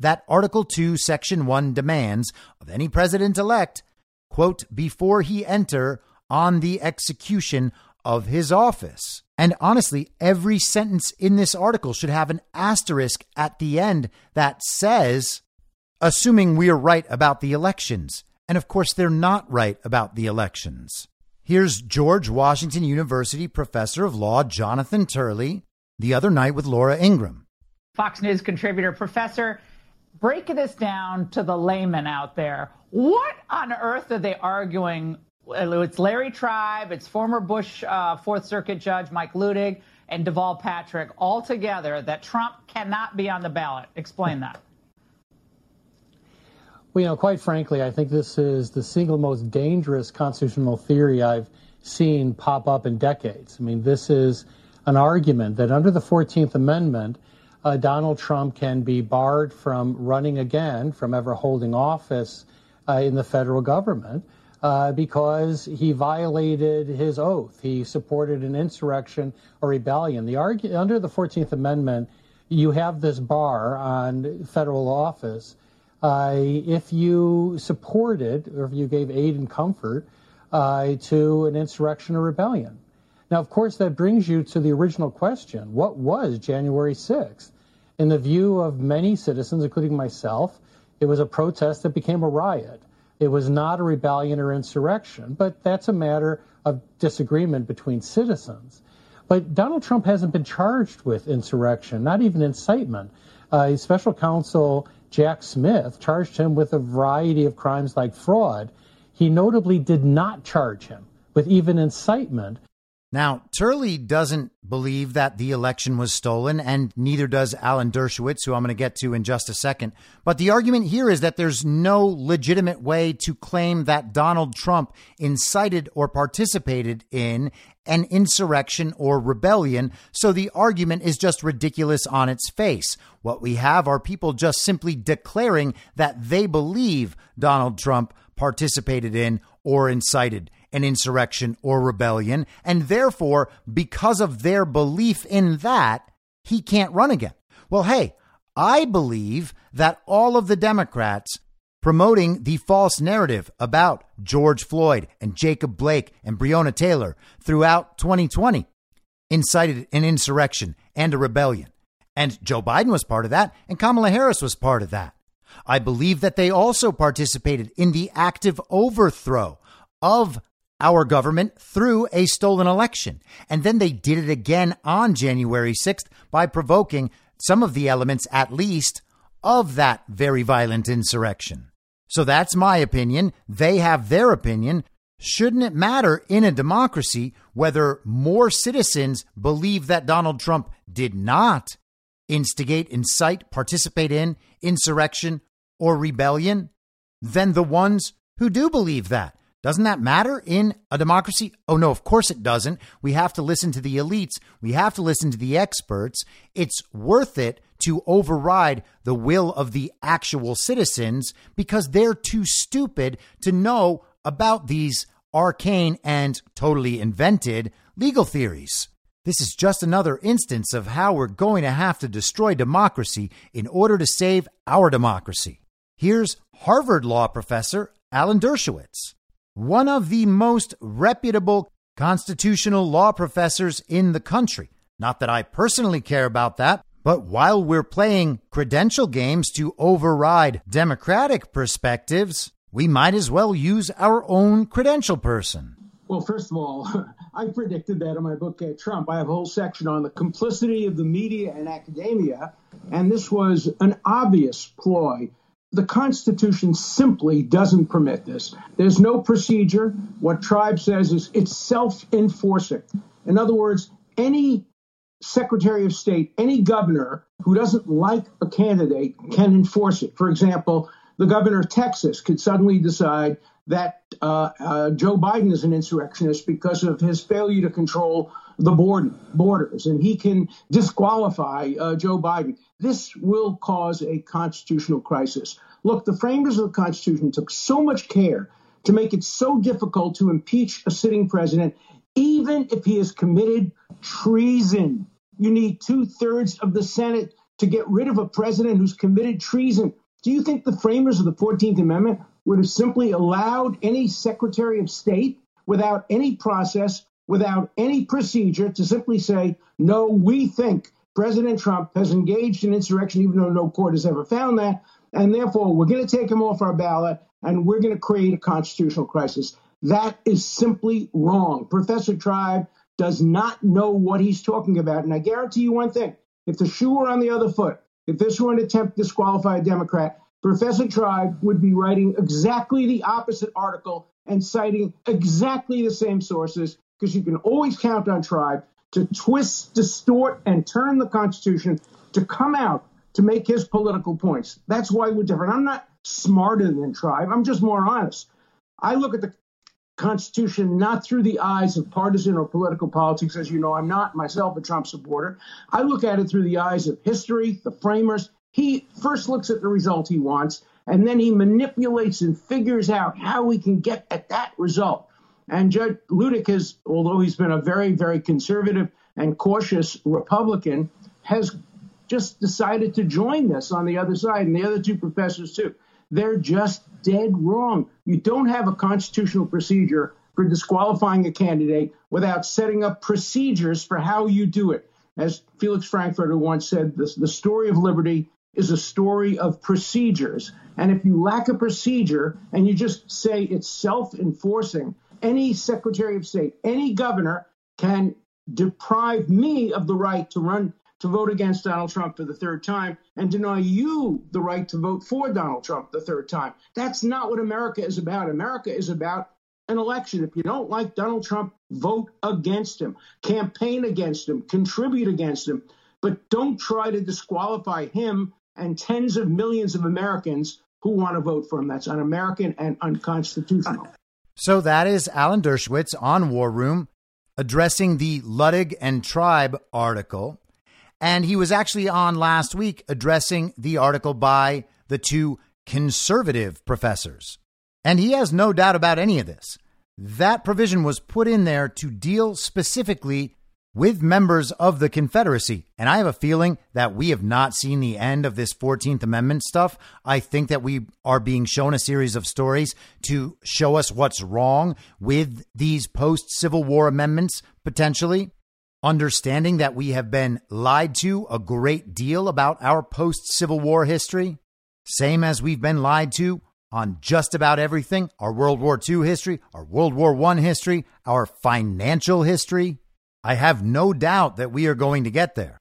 Speaker 1: that Article 2, Section 1 demands of any president elect, quote, before he enter on the execution of his office. And honestly, every sentence in this article should have an asterisk at the end that says, assuming we're right about the elections. And of course, they're not right about the elections. Here's George Washington University professor of law Jonathan Turley the other night with Laura Ingraham.
Speaker 4: Fox News contributor, professor, break this down to the layman out there. What on earth are they arguing? It's Larry Tribe, it's former Bush uh, Fourth Circuit Judge Mike Luttig, and Deval Patrick all together that Trump cannot be on the ballot. Explain that.
Speaker 5: Well, you know, quite frankly, I think this is the single most dangerous constitutional theory I've seen pop up in decades. I mean, this is an argument that under the 14th Amendment, uh, Donald Trump can be barred from running again, from ever holding office uh, in the federal government. Uh, because he violated his oath. He supported an insurrection or rebellion. The argue, under the 14th Amendment, you have this bar on federal office uh, if you supported or if you gave aid and comfort uh, to an insurrection or rebellion. Now, of course, that brings you to the original question what was January 6th? In the view of many citizens, including myself, it was a protest that became a riot. It was not a rebellion or insurrection, but that's a matter of disagreement between citizens. But Donald Trump hasn't been charged with insurrection, not even incitement. Uh, special counsel Jack Smith charged him with a variety of crimes like fraud. He notably did not charge him with even incitement.
Speaker 1: Now, Turley doesn't believe that the election was stolen, and neither does Alan Dershowitz, who I'm going to get to in just a second. But the argument here is that there's no legitimate way to claim that Donald Trump incited or participated in an insurrection or rebellion, so the argument is just ridiculous on its face. What we have are people just simply declaring that they believe Donald Trump participated in or incited an insurrection or rebellion. And therefore, because of their belief in that, he can't run again. Well, hey, I believe that all of the Democrats promoting the false narrative about George Floyd and Jacob Blake and Breonna Taylor throughout 2020 incited an insurrection and a rebellion. And Joe Biden was part of that, and Kamala Harris was part of that. I believe that they also participated in the active overthrow of our government through a stolen election. And then they did it again on January 6th by provoking some of the elements, at least, of that very violent insurrection. So that's my opinion. They have their opinion. Shouldn't it matter in a democracy whether more citizens believe that Donald Trump did not instigate, incite, participate in insurrection or rebellion than the ones who do believe that? Doesn't that matter in a democracy? Oh, no, of course it doesn't. We have to listen to the elites. We have to listen to the experts. It's worth it to override the will of the actual citizens because they're too stupid to know about these arcane and totally invented legal theories. This is just another instance of how we're going to have to destroy democracy in order to save our democracy. Here's Harvard law professor Alan Dershowitz one of the most reputable constitutional law professors in the country. Not that I personally care about that, but while we're playing credential games to override democratic perspectives, we might as well use our own credential person.
Speaker 6: Well, first of all, I predicted that in my book, uh, Trump. I have a whole section on the complicity of the media and academia, and this was an obvious ploy the Constitution simply doesn't permit this. There's no procedure. What Tribe says is it's self enforcing. In other words, any secretary of state, any governor who doesn't like a candidate can enforce it. For example, the governor of Texas could suddenly decide that uh, uh, Joe Biden is an insurrectionist because of his failure to control the borders, and he can disqualify uh, Joe Biden. This will cause a constitutional crisis. Look, the framers of the Constitution took so much care to make it so difficult to impeach a sitting president, even if he has committed treason. You need two thirds of the Senate to get rid of a president who's committed treason. Do you think the framers of the 14th Amendment would have simply allowed any Secretary of State without any process, without any procedure, to simply say, no, we think President Trump has engaged in insurrection, even though no court has ever found that. And therefore, we're going to take him off our ballot and we're going to create a constitutional crisis. That is simply wrong. Professor Tribe does not know what he's talking about. And I guarantee you one thing if the shoe were on the other foot, if this were an attempt to disqualify a Democrat, Professor Tribe would be writing exactly the opposite article and citing exactly the same sources because you can always count on Tribe to twist, distort, and turn the Constitution to come out to make his political points. That's why we're different. I'm not smarter than Tribe. I'm just more honest. I look at the Constitution not through the eyes of partisan or political politics. As you know, I'm not myself a Trump supporter. I look at it through the eyes of history, the framers. He first looks at the result he wants, and then he manipulates and figures out how we can get at that result. And Judge Luttig has, although he's been a very, very conservative and cautious Republican, has just decided to join this on the other side, and the other two professors too. They're just dead wrong. You don't have a constitutional procedure for disqualifying a candidate without setting up procedures for how you do it. As Felix Frankfurter once said, the, the story of liberty is a story of procedures. And if you lack a procedure and you just say it's self enforcing, any Secretary of State, any governor can deprive me of the right to run to vote against Donald Trump for the third time and deny you the right to vote for Donald Trump the third time. That's not what America is about. America is about an election. If you don't like Donald Trump, vote against him, campaign against him, contribute against him, but don't try to disqualify him and tens of millions of Americans who want to vote for him. That's un American and unconstitutional.
Speaker 1: So that is Alan Dershowitz on War Room addressing the Luttig and Tribe article. And he was actually on last week addressing the article by the two conservative professors. And he has no doubt about any of this. That provision was put in there to deal specifically with members of the Confederacy. And I have a feeling that we have not seen the end of this 14th Amendment stuff. I think that we are being shown a series of stories to show us what's wrong with these post Civil War amendments, potentially understanding that we have been lied to a great deal about our post Civil War history, same as we've been lied to on just about everything our World War II history, our World War I history, our financial history. I have no doubt that we are going to get there.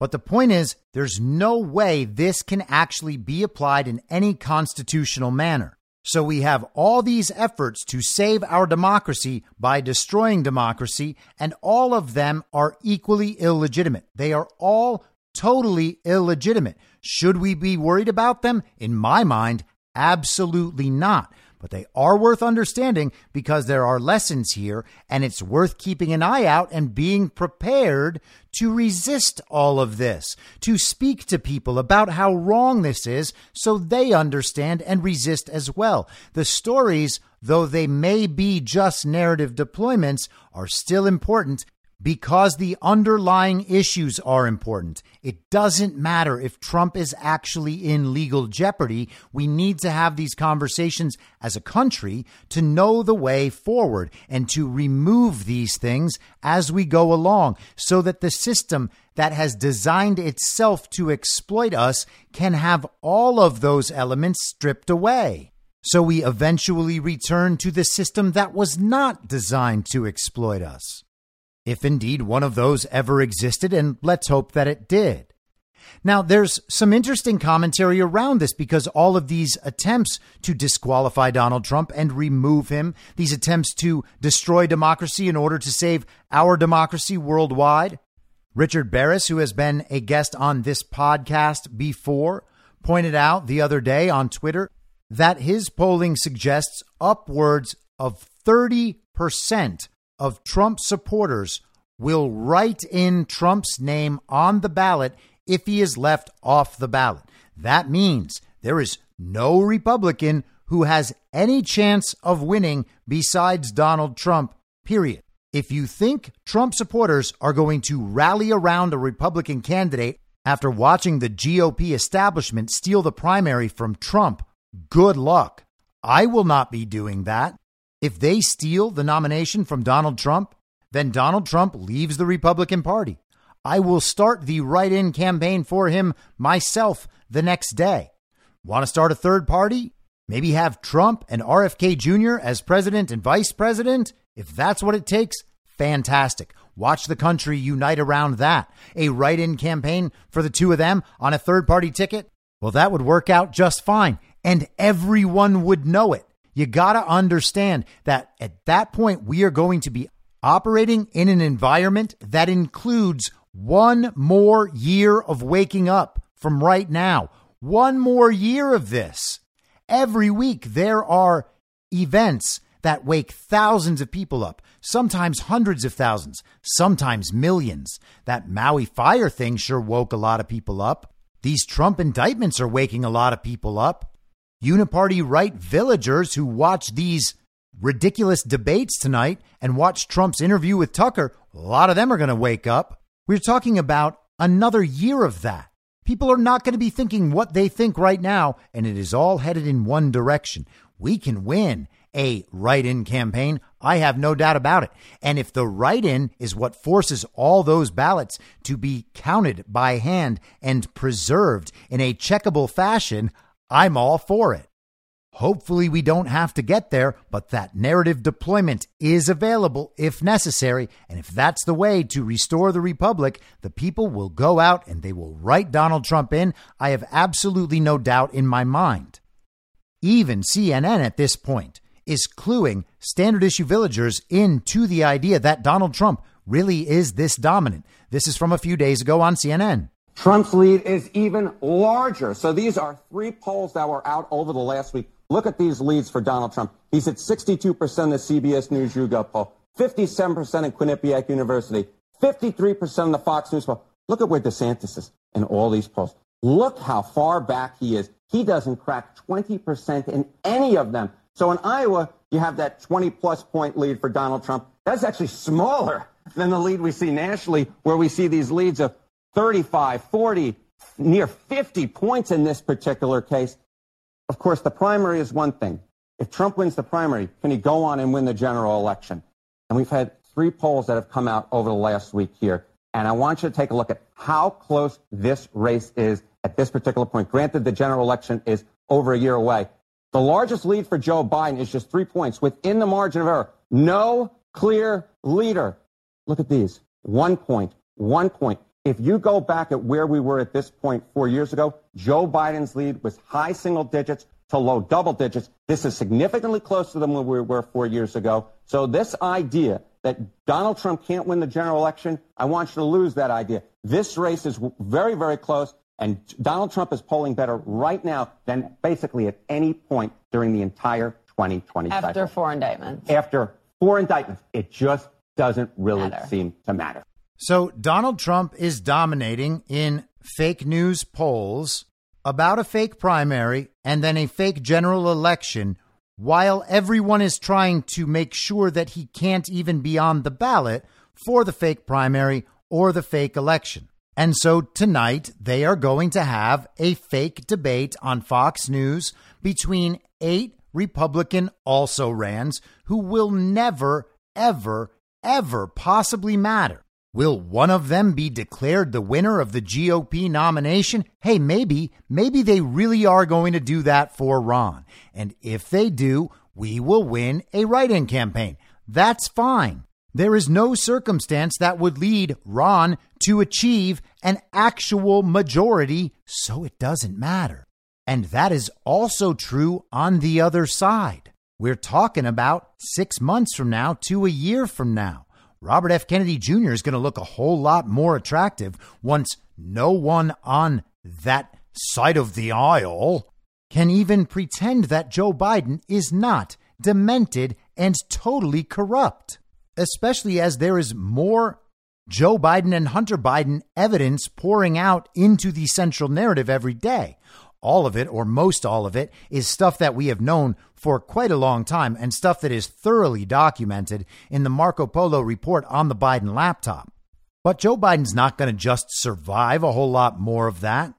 Speaker 1: But the point is, there's no way this can actually be applied in any constitutional manner. So we have all these efforts to save our democracy by destroying democracy, and all of them are equally illegitimate. They are all totally illegitimate. Should we be worried about them? In my mind, absolutely not but they are worth understanding because there are lessons here, and it's worth keeping an eye out and being prepared to resist all of this, to speak to people about how wrong this is so they understand and resist as well. The stories, though they may be just narrative deployments, are still important because the underlying issues are important. It doesn't matter if Trump is actually in legal jeopardy. We need to have these conversations as a country to know the way forward and to remove these things as we go along so that the system that has designed itself to exploit us can have all of those elements stripped away. So we eventually return to the system that was not designed to exploit us if indeed one of those ever existed, and let's hope that it did. Now, there's some interesting commentary around this because all of these attempts to disqualify Donald Trump and remove him, these attempts to destroy democracy in order to save our democracy worldwide, Richard Baris, who has been a guest on this podcast before, pointed out the other day on Twitter that his polling suggests upwards of 30% of Trump supporters will write in Trump's name on the ballot if he is left off the ballot. That means there is no Republican who has any chance of winning besides Donald Trump, period. If you think Trump supporters are going to rally around a Republican candidate after watching the GOP establishment steal the primary from Trump, good luck. I will not be doing that. If they steal the nomination from Donald Trump, then Donald Trump leaves the Republican Party. I will start the write in campaign for him myself the next day. Want to start a third party? Maybe have Trump and RFK Jr. as president and vice president? If that's what it takes, fantastic. Watch the country unite around that. A write in campaign for the two of them on a third party ticket? Well, that would work out just fine, and everyone would know it. You got to understand that at that point, we are going to be operating in an environment that includes one more year of waking up from right now. One more year of this. Every week, there are events that wake thousands of people up, sometimes hundreds of thousands, sometimes millions. That Maui fire thing sure woke a lot of people up. These Trump indictments are waking a lot of people up. Uniparty right villagers who watch these ridiculous debates tonight and watch Trump's interview with Tucker, a lot of them are going to wake up. We're talking about another year of that. People are not going to be thinking what they think right now, and it is all headed in one direction. We can win a write in campaign. I have no doubt about it. And if the write in is what forces all those ballots to be counted by hand and preserved in a checkable fashion, I'm all for it. Hopefully, we don't have to get there, but that narrative deployment is available if necessary. And if that's the way to restore the Republic, the people will go out and they will write Donald Trump in. I have absolutely no doubt in my mind. Even CNN at this point is cluing standard issue villagers into the idea that Donald Trump really is this dominant. This is from a few days ago on CNN.
Speaker 7: Trump's lead is even larger. So these are three polls that were out over the last week. Look at these leads for Donald Trump. He's at 62% in the CBS News YouGov poll, 57% in Quinnipiac University, 53% in the Fox News poll. Look at where DeSantis is in all these polls. Look how far back he is. He doesn't crack 20% in any of them. So in Iowa, you have that 20 plus point lead for Donald Trump. That's actually smaller than the lead we see nationally, where we see these leads of 35, 40, near 50 points in this particular case. Of course, the primary is one thing. If Trump wins the primary, can he go on and win the general election? And we've had three polls that have come out over the last week here. And I want you to take a look at how close this race is at this particular point. Granted, the general election is over a year away. The largest lead for Joe Biden is just three points within the margin of error. No clear leader. Look at these. One point, one point. If you go back at where we were at this point four years ago, Joe Biden's lead was high single digits to low double digits. This is significantly closer than where we were four years ago. So this idea that Donald Trump can't win the general election, I want you to lose that idea. This race is very, very close, and Donald Trump is polling better right now than basically at any point during the entire 2020
Speaker 8: After
Speaker 7: cycle.
Speaker 8: four indictments.
Speaker 7: After four indictments. It just doesn't really
Speaker 8: Matter.
Speaker 7: seem to matter.
Speaker 1: So Donald Trump is dominating in fake news polls about a fake primary and then a fake general election while everyone is trying to make sure that he can't even be on the ballot for the fake primary or the fake election. And so tonight they are going to have a fake debate on Fox News between eight Republican also rans who will never, ever, ever possibly matter. Will one of them be declared the winner of the GOP nomination? Hey, maybe, maybe they really are going to do that for Ron. And if they do, we will win a write in campaign. That's fine. There is no circumstance that would lead Ron to achieve an actual majority, so it doesn't matter. And that is also true on the other side. We're talking about six months from now to a year from now. Robert F. Kennedy Jr. is going to look a whole lot more attractive once no one on that side of the aisle can even pretend that Joe Biden is not demented and totally corrupt, especially as there is more Joe Biden and Hunter Biden evidence pouring out into the central narrative every day. All of it, or most all of it, is stuff that we have known for quite a long time and stuff that is thoroughly documented in the Marco Polo report on the Biden laptop. But Joe Biden's not going to just survive a whole lot more of that.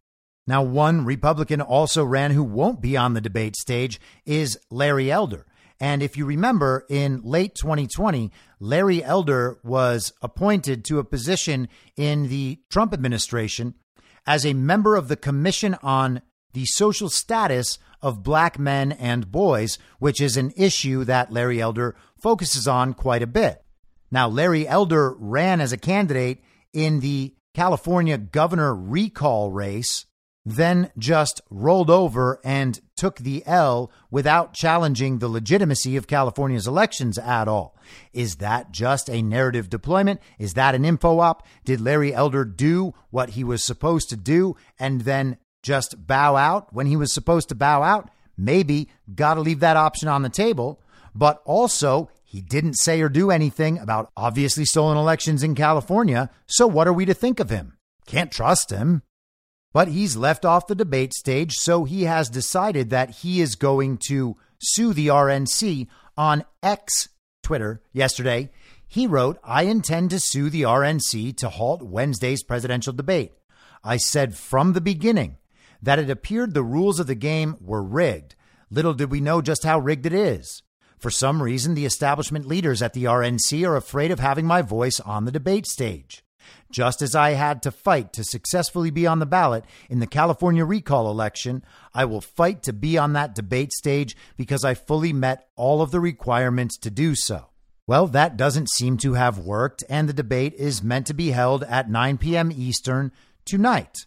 Speaker 1: Now, one Republican also ran who won't be on the debate stage is Larry Elder. And if you remember, in late 2020, Larry Elder was appointed to a position in the Trump administration as a member of the Commission on the Social Status of Black Men and Boys, which is an issue that Larry Elder focuses on quite a bit. Now, Larry Elder ran as a candidate in the California governor recall race then just rolled over and took the L without challenging the legitimacy of California's elections at all. Is that just a narrative deployment? Is that an info op? Did Larry Elder do what he was supposed to do and then just bow out when he was supposed to bow out? Maybe got to leave that option on the table. But also, he didn't say or do anything about obviously stolen elections in California. So what are we to think of him? Can't trust him. But he's left off the debate stage, so he has decided that he is going to sue the RNC on X Twitter yesterday. He wrote, I intend to sue the RNC to halt Wednesday's presidential debate. I said from the beginning that it appeared the rules of the game were rigged. Little did we know just how rigged it is. For some reason, the establishment leaders at the RNC are afraid of having my voice on the debate stage. Just as I had to fight to successfully be on the ballot in the California recall election, I will fight to be on that debate stage because I fully met all of the requirements to do so. Well, that doesn't seem to have worked, and the debate is meant to be held at 9 p.m. Eastern tonight.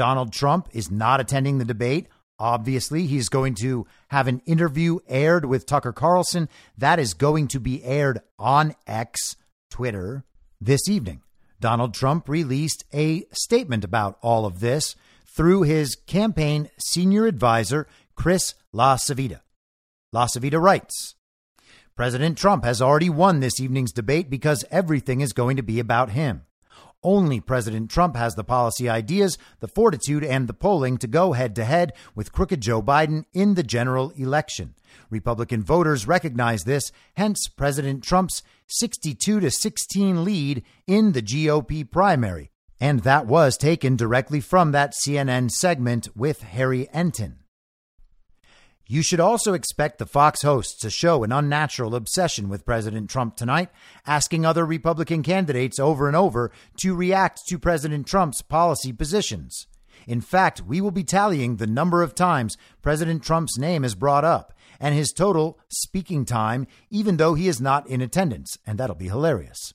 Speaker 1: Donald Trump is not attending the debate. Obviously, he's going to have an interview aired with Tucker Carlson. That is going to be aired on X, Twitter, this evening. Donald Trump released a statement about all of this through his campaign senior advisor, Chris LaCivita. LaCivita writes President Trump has already won this evening's debate because everything is going to be about him. Only President Trump has the policy ideas, the fortitude, and the polling to go head to head with crooked Joe Biden in the general election. Republican voters recognize this, hence President Trump's 62 to 16 lead in the GOP primary. And that was taken directly from that CNN segment with Harry Enten. You should also expect the Fox hosts to show an unnatural obsession with President Trump tonight, asking other Republican candidates over and over to react to President Trump's policy positions. In fact, we will be tallying the number of times President Trump's name is brought up and his total speaking time, even though he is not in attendance, and that'll be hilarious.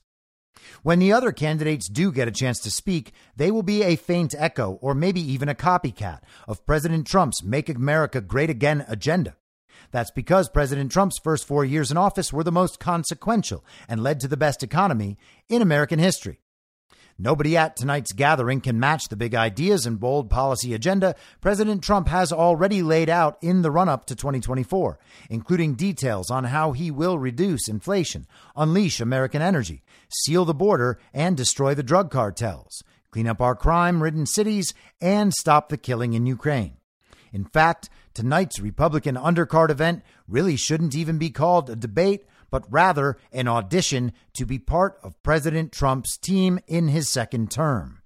Speaker 1: When the other candidates do get a chance to speak, they will be a faint echo or maybe even a copycat of President Trump's Make America Great Again agenda. That's because President Trump's first four years in office were the most consequential and led to the best economy in American history. Nobody at tonight's gathering can match the big ideas and bold policy agenda President Trump has already laid out in the run up to 2024, including details on how he will reduce inflation, unleash American energy, seal the border, and destroy the drug cartels, clean up our crime ridden cities, and stop the killing in Ukraine. In fact, tonight's Republican undercard event really shouldn't even be called a debate but rather an audition to be part of President Trump's team in his second term.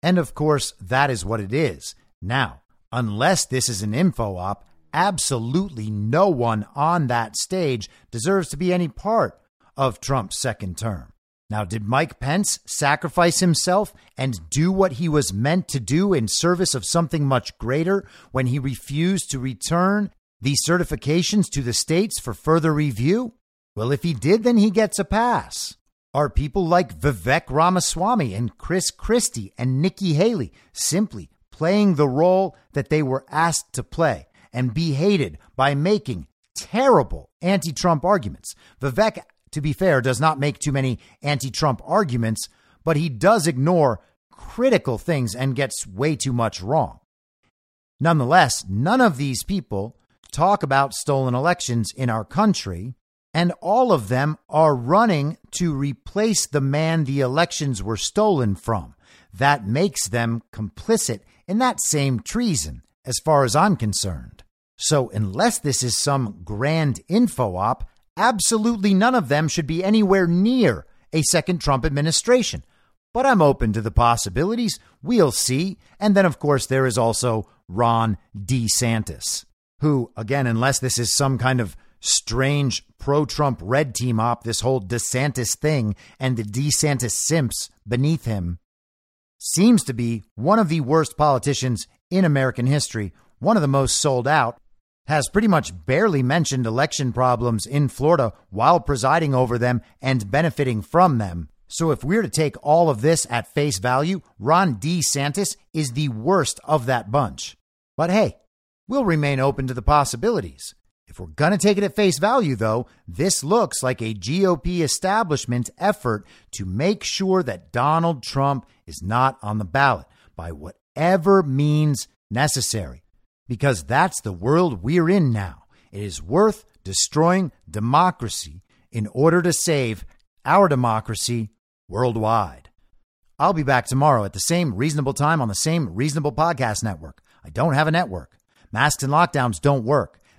Speaker 1: And of course, that is what it is. Now, unless this is an info op, absolutely no one on that stage deserves to be any part of Trump's second term. Now, did Mike Pence sacrifice himself and do what he was meant to do in service of something much greater when he refused to return these certifications to the states for further review? Well, if he did, then he gets a pass. Are people like Vivek Ramaswamy and Chris Christie and Nikki Haley simply playing the role that they were asked to play and be hated by making terrible anti Trump arguments? Vivek to be fair, does not make too many anti Trump arguments, but he does ignore critical things and gets way too much wrong. Nonetheless, none of these people talk about stolen elections in our country, and all of them are running to replace the man the elections were stolen from. That makes them complicit in that same treason, as far as I'm concerned. So, unless this is some grand info op, absolutely none of them should be anywhere near a second Trump administration. But I'm open to the possibilities. We'll see. And then, of course, there is also Ron DeSantis, who, again, unless this is some kind of strange pro Trump red team op, this whole DeSantis thing and the DeSantis simps beneath him, seems to be one of the worst politicians in American history, one of the most sold out, has pretty much barely mentioned election problems in Florida while presiding over them and benefiting from them. So if we're to take all of this at face value, Ron DeSantis is the worst of that bunch. But hey, we'll remain open to the possibilities. If we're going to take it at face value, though, this looks like a GOP establishment effort to make sure that Donald Trump is not on the ballot by whatever means necessary because that's the world we're in now. It is worth destroying democracy in order to save our democracy worldwide. I'll be back tomorrow at the same reasonable time on the same reasonable podcast network. I don't have a network. Masks and lockdowns don't work.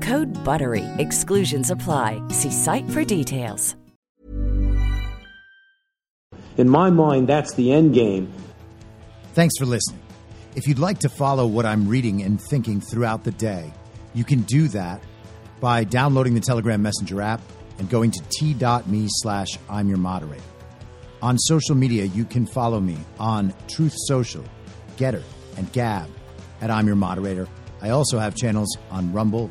Speaker 9: Code BUTTERY. Exclusions apply. See site for details.
Speaker 8: In my mind, that's the end game.
Speaker 1: Thanks for listening. If you'd like to follow what I'm reading and thinking throughout the day, you can do that by downloading the Telegram Messenger app and going to t.me slash I'm your moderator. On social media, you can follow me on Truth Social, Gettr, and Gab at I'm Your Moderator. I also have channels on Rumble